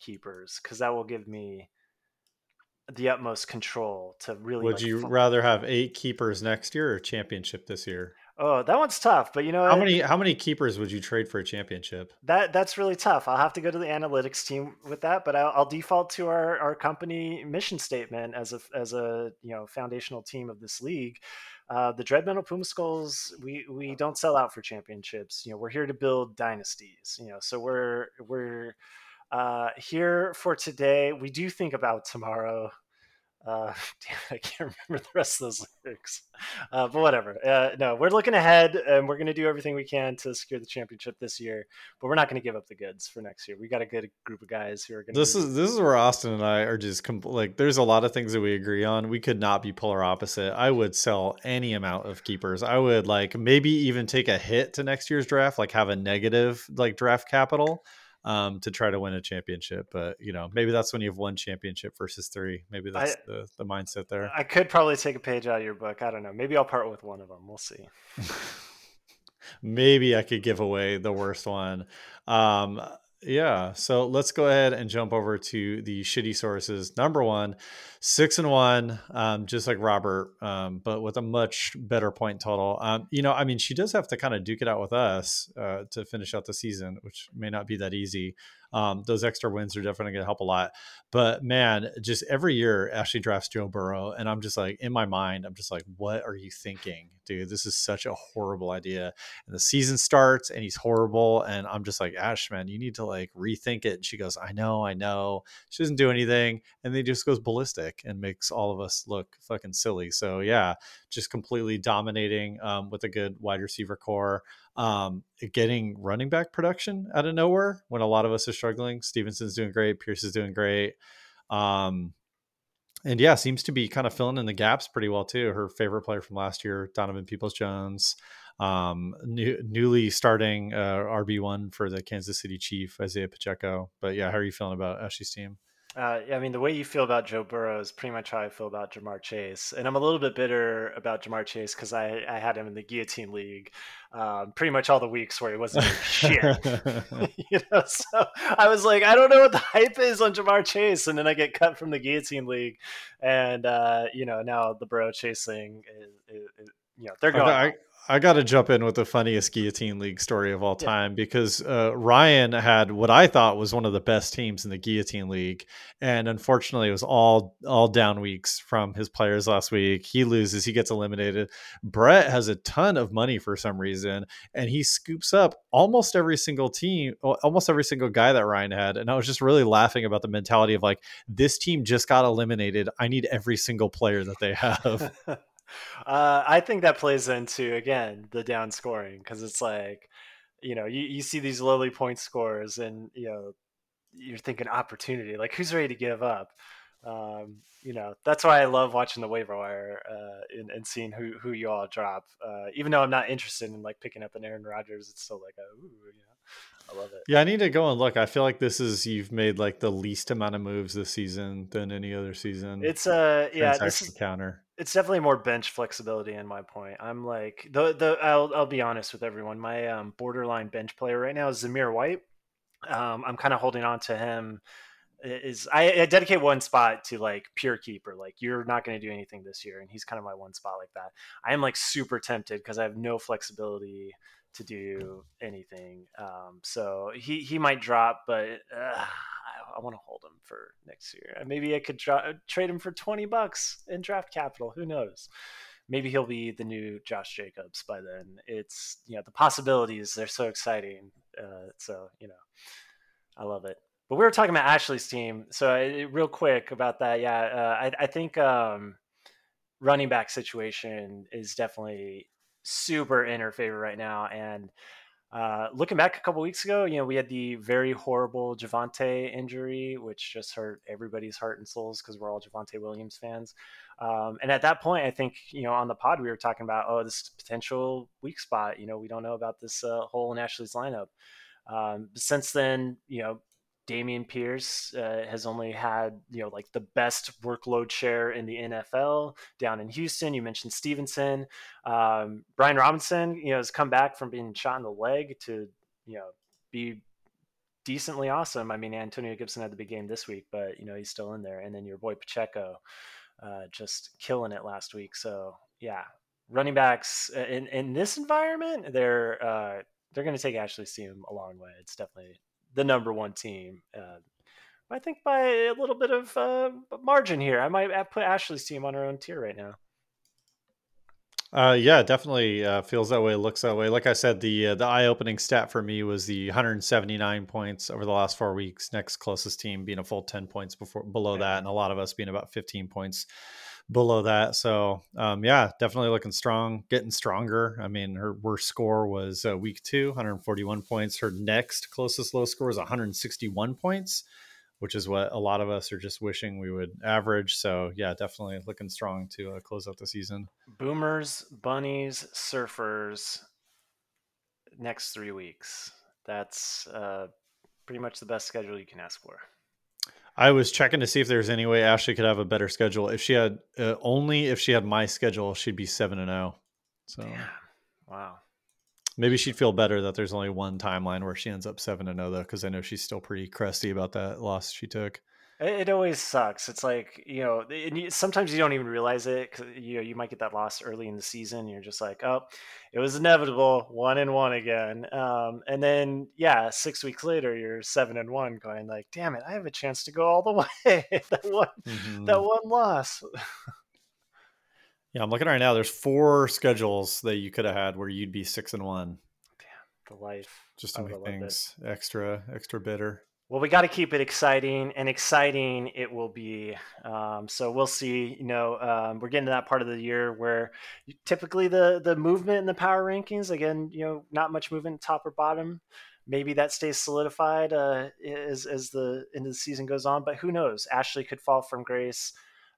keepers because that will give me the utmost control to really. Would like, you fu- rather have eight keepers next year or championship this year? Oh, that one's tough, but you know How many how many keepers would you trade for a championship? that that's really tough. I'll have to go to the analytics team with that, but I'll, I'll default to our, our company mission statement as a as a you know foundational team of this league. Uh, the Dread Metal Puma Skulls, we we don't sell out for championships. You know, we're here to build dynasties. You know, so we're we're uh, here for today. We do think about tomorrow. Uh, *laughs* damn, I can't remember the rest of those lyrics, uh, but whatever. Uh, no, we're looking ahead, and we're going to do everything we can to secure the championship this year. But we're not going to give up the goods for next year. We got a good group of guys who are going. This is this is where Austin and I are just com- like. There's a lot of things that we agree on. We could not be polar opposite. I would sell any amount of keepers. I would like maybe even take a hit to next year's draft, like have a negative like draft capital, um, to try to win a championship. But you know, maybe that's when you have one championship versus three. Maybe that's the the mindset there. I could probably take a page out of your book. I don't know. Maybe I'll part with one of them. We'll see. *laughs* maybe I could give away the worst one. Um, yeah. So let's go ahead and jump over to the shitty sources. Number one, six and one, um, just like Robert, um, but with a much better point total. Um, you know, I mean, she does have to kind of duke it out with us uh, to finish out the season, which may not be that easy. Um, those extra wins are definitely going to help a lot. But man, just every year Ashley drafts Joe Burrow, and I'm just like in my mind, I'm just like, what are you thinking, dude? This is such a horrible idea. And the season starts, and he's horrible, and I'm just like, Ash, man, you need to like rethink it. And she goes, I know, I know. She doesn't do anything, and then he just goes ballistic and makes all of us look fucking silly. So yeah, just completely dominating um, with a good wide receiver core um, getting running back production out of nowhere when a lot of us are struggling. Stevenson's doing great. Pierce is doing great. Um, and yeah, seems to be kind of filling in the gaps pretty well too. Her favorite player from last year, Donovan Peoples Jones, um, new, newly starting uh, RB one for the Kansas City Chief, Isaiah Pacheco. But yeah, how are you feeling about Ashley's team? Uh, I mean, the way you feel about Joe Burrow is pretty much how I feel about Ja'Marr Chase, and I'm a little bit bitter about Ja'Marr Chase because I, I had him in the Guillotine League, um, pretty much all the weeks where he wasn't shit. *laughs* *laughs* you know, so I was like, I don't know what the hype is on Ja'Marr Chase, and then I get cut from the Guillotine League, and uh, you know now the Burrow Chase thing, is, is, is, you know, they're going. I, I got to jump in with the funniest guillotine league story of all Yeah. time because uh, Ryan had what I thought was one of the best teams in the guillotine league, and unfortunately, it was all all down weeks from his players last week. He loses, he gets eliminated. Brett has a ton of money for some reason, and he scoops up almost every single team, almost every single guy that Ryan had. And I was just really laughing about the mentality of like, this team just got eliminated. I need every single player that they have. *laughs* uh, I think that plays into again the down scoring because it's like, you know, you, you see these lowly point scores and you know you're thinking opportunity, like who's ready to give up? Um, you know, that's why I love watching the waiver wire uh, and, and seeing who who you all drop. Uh, even though I'm not interested in like picking up an Aaron Rodgers, it's still like a ooh, you know. I love it. Yeah, I need to go and look. I feel like this is you've made like the least amount of moves this season than any other season. It's uh yeah, this is counter. it's definitely more bench flexibility in my point. I'm like the the I'll I'll be honest with everyone. My um, borderline bench player right now is Zamir White. Um, I'm kind of holding on to him. Is I, I dedicate one spot to like pure keeper. Like you're not going to do anything this year, and he's kind of my one spot like that. I am like super tempted because I have no flexibility to do anything. Um, so he he might drop, but uh, I, I want to hold him for next year. Maybe I could dra- trade him for twenty bucks in draft capital. Who knows? Maybe he'll be the new Josh Jacobs by then. It's you know the possibilities they're so exciting. Uh, so you know, I love it. But we were talking about Ashley's team, so I, real quick about that. Yeah, uh, I, I think um, running back situation is definitely super in her favor right now. And uh, looking back a couple weeks ago, you know, we had the very horrible Javonte injury, which just hurt everybody's heart and souls because we're all Javonte Williams fans. Um, and at that point, I think, you know, on the pod, we were talking about, oh, this potential weak spot. You know, we don't know about this uh, hole in Ashley's lineup. Um, since then, you know, Dameon Pierce uh, has only had you know like the best workload share in the NFL down in Houston. You mentioned Stevenson, um, Brian Robinson. You know has come back from being shot in the leg to you know be decently awesome. I mean Antonio Gibson had the big game this week, but you know he's still in there. And then your boy Pacheco, uh, just killing it last week. So yeah, running backs uh, in in this environment, they're uh, they're going to take Ashley team a long way. It's definitely the number one team. Uh, I think by a little bit of uh, margin here, I might put Ashley's team on her own tier right now. Uh, yeah, definitely uh, feels that way. Looks that way. Like I said, the uh, the eye opening stat for me was the 179 points over the last four weeks. Next closest team being a full 10 points before below that, and a lot of us being about 15 points below that. So um, yeah, definitely looking strong, getting stronger. I mean, her worst score was uh, week two, 141 points. Her next closest low score is 161 points, which is what a lot of us are just wishing we would average. So yeah, definitely looking strong to uh, close out the season. Boomers, bunnies, surfers. Next three weeks. That's uh, pretty much the best schedule you can ask for. I was checking to see if there's any way Ashley could have a better schedule. If she had uh, only if she had my schedule, she'd be seven and zero. So, Damn. wow. Maybe she'd feel better that there's only one timeline where she ends up seven and zero though, because I know she's still pretty crusty about that loss she took. It always sucks. It's like you know, you, sometimes you don't even realize it. Cause, you know, you might get that loss early in the season. You're just like, oh, it was inevitable, one and one again. Um, and then yeah, six weeks later, you're seven and one, going like, damn it, I have a chance to go all the *laughs* way. that one, mm-hmm. that one loss. *laughs* yeah, I'm looking right now. There's four schedules that you could have had where you'd be six and one. Damn, the life. Just to make things extra, extra bitter. Well, we got to keep it exciting, and exciting it will be. Um, so we'll see. You know, um, we're getting to that part of the year where typically the the movement in the power rankings, again, you know, not much movement top or bottom. Maybe that stays solidified uh, as as the end of the season goes on. But who knows? Ashley could fall from grace,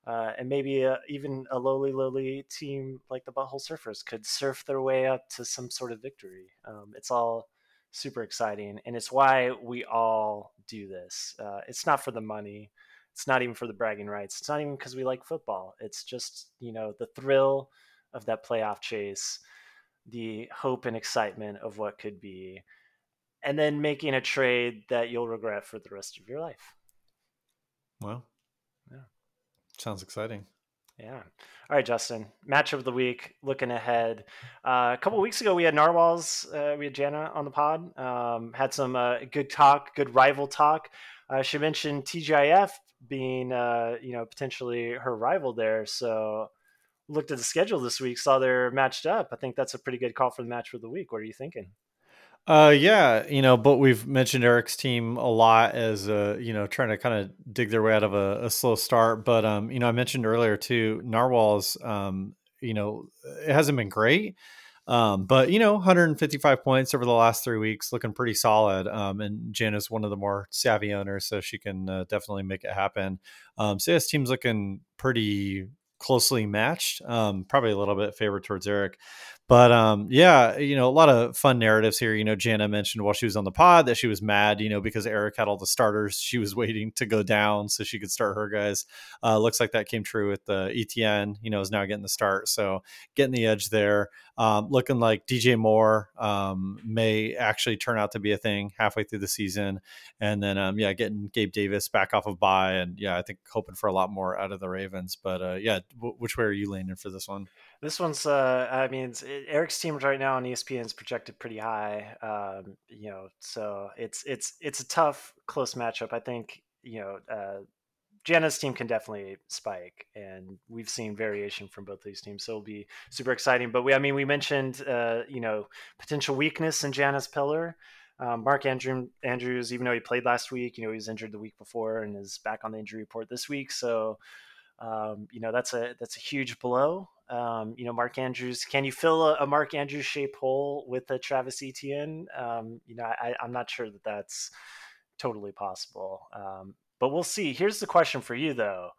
uh, and maybe a, even a lowly, lowly team like the Butthole Surfers could surf their way up to some sort of victory. Um, it's all super exciting and it's why we all do this uh, it's not for the money it's not even for the bragging rights it's not even because we like football it's just you know the thrill of that playoff chase the hope and excitement of what could be and then making a trade that you'll regret for the rest of your life. Well yeah. sounds exciting yeah. All right, Justin. Match of the week. Looking ahead, uh, a couple weeks ago we had Narwhals. Uh, we had Jana on the pod. Um, had some uh, good talk, good rival talk. Uh, she mentioned TGIF being, uh, you know, potentially her rival there. So looked at the schedule this week, saw they're matched up. I think that's a pretty good call for the match of the week. What are you thinking? Uh, yeah, you know, but we've mentioned Eric's team a lot as uh, you know, trying to kind of dig their way out of a, a, slow start. But um, you know, I mentioned earlier too, Narwhals. Um, you know, it hasn't been great. Um, but you know, 155 points over the last three weeks, looking pretty solid. Um, and Jen is one of the more savvy owners, so she can uh, definitely make it happen. Um, so this team's looking pretty closely matched. Um, probably a little bit favored towards Eric, But um, yeah, you know, a lot of fun narratives here. You know, Jana mentioned while she was on the pod that she was mad, you know, because Eric had all the starters. She was *laughs* waiting to go down so she could start her guys. Uh, looks like that came true with the Etienne. You know, is now getting the start, so getting the edge there. Um, looking like DJ Moore um, may actually turn out to be a thing halfway through the season, and then um, yeah, getting Gabe Davis back off of bye, and yeah, I think hoping for a lot more out of the Ravens. But uh, yeah, w- which way are you leaning for this one? This one's, uh, I mean, Eric's team right now on ESPN is projected pretty high. Um, you know, so it's it's it's a tough, close matchup. I think you know, uh, Jana's team can definitely spike, and we've seen variation from both these teams, so it'll be super exciting. But we, I mean, we mentioned, uh, you know, potential weakness in Jana's pillar. Um, Mark Andrew, Andrews, even though he played last week, you know, he was injured the week before and is back on the injury report this week. So, um, you know, that's a that's a huge blow. Um, you know, Mark Andrews, can you fill a, a Mark Andrews shaped hole with a Travis Etienne? Um, you know, I, I'm not sure that that's totally possible, um, but we'll see. Here's the question for you though.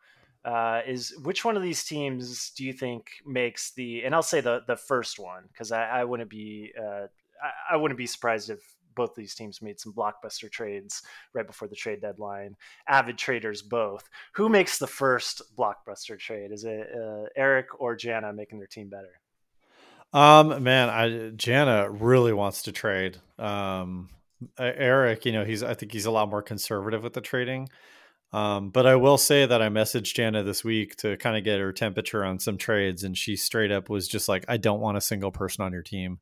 Uh, is which one of these teams do you think makes the and I'll say the the first one because I, I wouldn't be uh, I, I wouldn't be surprised if both these teams made some blockbuster trades right before the trade deadline. Avid traders both. Who makes the first blockbuster trade? Is it uh, Eric or Jana making their team better? Um, man, I Jana really wants to trade. Um, Eric, you know, he's I think he's a lot more conservative with the trading. Um, but I will say that I messaged Jana this week to kind of get her temperature on some trades, and she straight up was just like, "I don't want a single person on your team."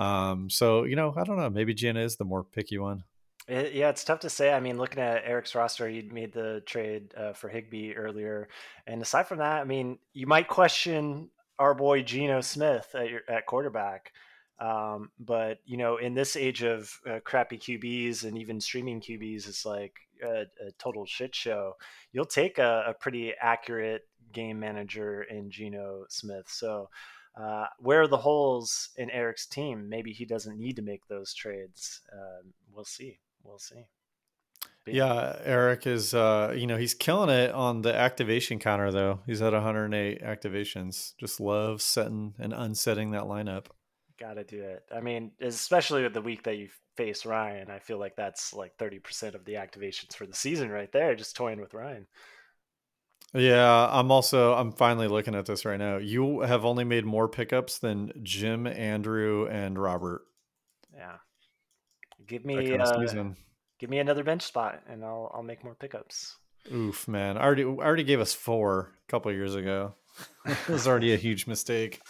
Um, so you know, I don't know. Maybe Jana is the more picky one. It, yeah, it's tough to say. I mean, looking at Eric's roster, he made the trade uh, for Higbee earlier, and aside from that, I mean, you might question our boy Geno Smith at, your, at quarterback. Um, but you know, in this age of uh, crappy QBs and even streaming QBs, it's like a, a total shit show. You'll take a, a pretty accurate game manager in Geno Smith. So uh, where are the holes in Eric's team? Maybe he doesn't need to make those trades. Uh, we'll see. We'll see. But yeah, Eric is, uh, you know, he's killing it on the activation counter, though. He's at 108 activations. Just loves setting and unsetting that lineup. Got to do it. I mean, especially with the week that you face Ryan, I feel like that's like 30% of the activations for the season right there, just toying with Ryan. Yeah, I'm also I'm finally looking at this right now. You have only made more pickups than Jim, Andrew, and Robert. Yeah. Give me uh, give me another bench spot and I'll I'll make more pickups. Oof, man. I already I already gave us four a couple years ago. *laughs* it was already a huge mistake.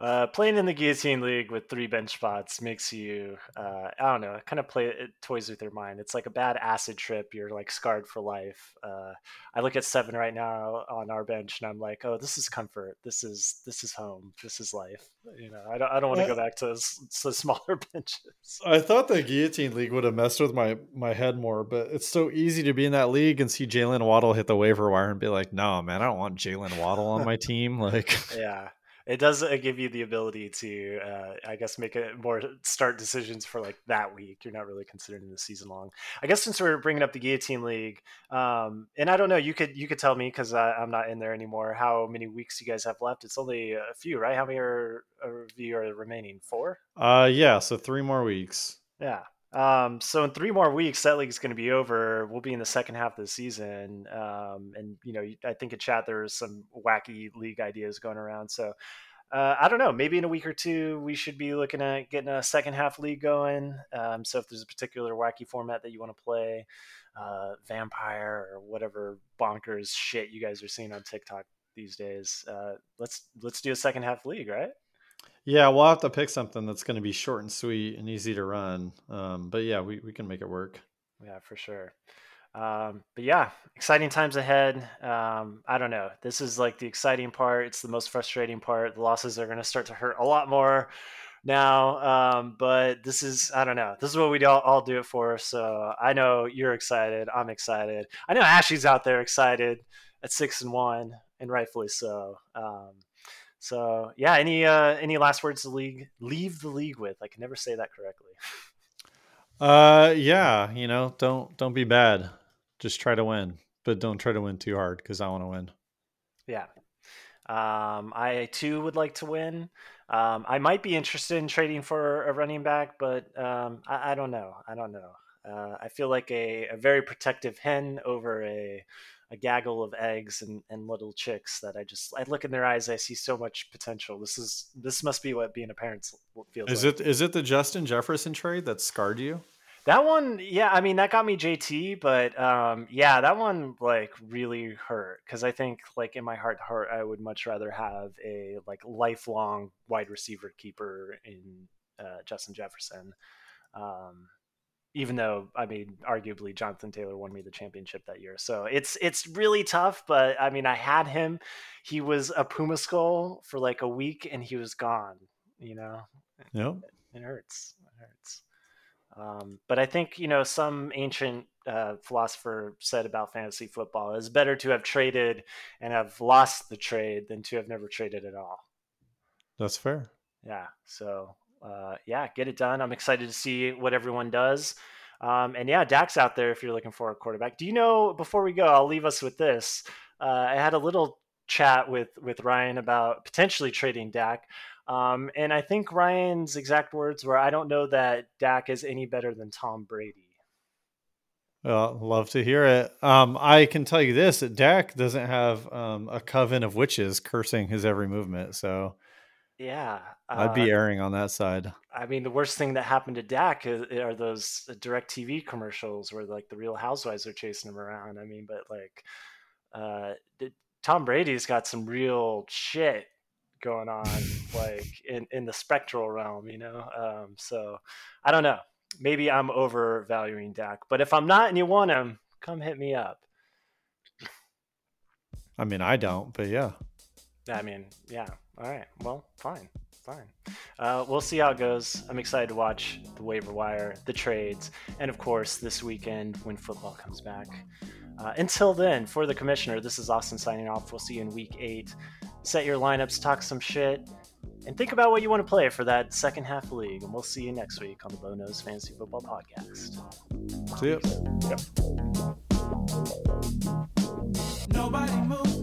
Uh, playing in the guillotine league with three bench spots makes you, uh, I don't know, kind of play it toys with your mind. It's like a bad acid trip. You're like scarred for life. Uh, I look at seven right now on our bench, and I'm like, oh, this is comfort. This is this is home. This is life. You know, I don't I don't want to go back to, to smaller *laughs* benches. I thought the guillotine league would have messed with my my head more, but it's so easy to be in that league and see Jalen Waddle hit the waiver wire and be like, no, man, I don't want Jalen Waddle on my team. *laughs* Like, yeah it does uh, give you the ability to uh, i guess make it more start decisions for like that week. You're not really considering the season long. I guess since we're bringing up the guillotine league um, and i don't know you could you could tell me because i'm not in there anymore how many weeks you guys have left. It's only a few right? How many are of you are remaining? Four? Uh yeah so three more weeks. Yeah um, so in three more weeks, that league is going to be over. We'll be in the second half of the season, um, and you know, I think in chat there's some wacky league ideas going around. So uh, I don't know. Maybe in a week or two, we should be looking at getting a second half league going. Um, so if there's a particular wacky format that you want to play, uh, vampire or whatever bonkers shit you guys are seeing on TikTok these days, uh, let's let's do a second half league, right? Yeah, we'll have to pick something that's going to be short and sweet and easy to run. Um, but yeah, we, we can make it work. Yeah, for sure. Um, but yeah, exciting times ahead. Um, I don't know. This is like the exciting part. It's the most frustrating part. The losses are going to start to hurt a lot more now. Um, but this is, I don't know. This is what we all, all do it for. So I know you're excited. I'm excited. I know Ashley's out there excited at six and one, and rightfully so. Um, so yeah, any uh, any last words to league leave the league with? I can never say that correctly. Uh, yeah, you know, don't don't be bad. Just try to win, but don't try to win too hard because I want to win. Yeah. Um, I too would like to win. Um, I might be interested in trading for a running back, but um, I, I, don't know. I don't know. Uh, I feel like a, a, very protective hen over a, a gaggle of eggs and, and little chicks that I just I look in their eyes. I see so much potential. This is this must be what being a parent feels. Like. Is like. it is it the Justin Jefferson trade that scarred you? That one, yeah, I mean that got me JT, but um, yeah, that one like really hurt because I think like in my heart heart I would much rather have a like lifelong wide receiver keeper in uh, Justin Jefferson. Um, even though I mean arguably Jonathan Taylor won me the championship that year, so it's it's really tough. But I mean I had him; he was a Puma skull for like a week and he was gone. You know, yep, it, it hurts. It hurts. Um, but I think you know some ancient uh, philosopher said about fantasy football it's better to have traded and have lost the trade than to have never traded at all. That's fair. Yeah. So uh, yeah, get it done. I'm excited to see what everyone does. Um, and yeah, Dak's out there if you're looking for a quarterback. Do you know? Before we go, I'll leave us with this. Uh, I had a little chat with with Ryan about potentially trading Dak. Um, and I think Ryan's exact words were, "I don't know that Dak is any better than Tom Brady." Well, love to hear it. Um, I can tell you this: that Dak doesn't have um, a coven of witches cursing his every movement. So, yeah, uh, I'd be uh, erring on that side. I mean, the worst thing that happened to Dak is, are those DirecTV commercials where like the Real Housewives are chasing him around. I mean, but like, uh, Tom Brady's got some real shit going on like *laughs* in, in the spectral realm, you know? Um, so I don't know. Maybe I'm overvaluing Dak, but if I'm not and you want him, come hit me up. I mean, I don't, but yeah. I mean, yeah. All right. Well, fine. Fine. Uh, we'll see how it goes. I'm excited to watch the waiver wire, the trades, and of course, this weekend when football comes back. Uh, until then, for the commissioner, this is Austin signing off. We'll see you in week eight set your lineups, talk some shit, and think about what you want to play for that second half league. And we'll see you next week on the Bo Knows Fantasy Football Podcast. See you. Yep. Nobody moves.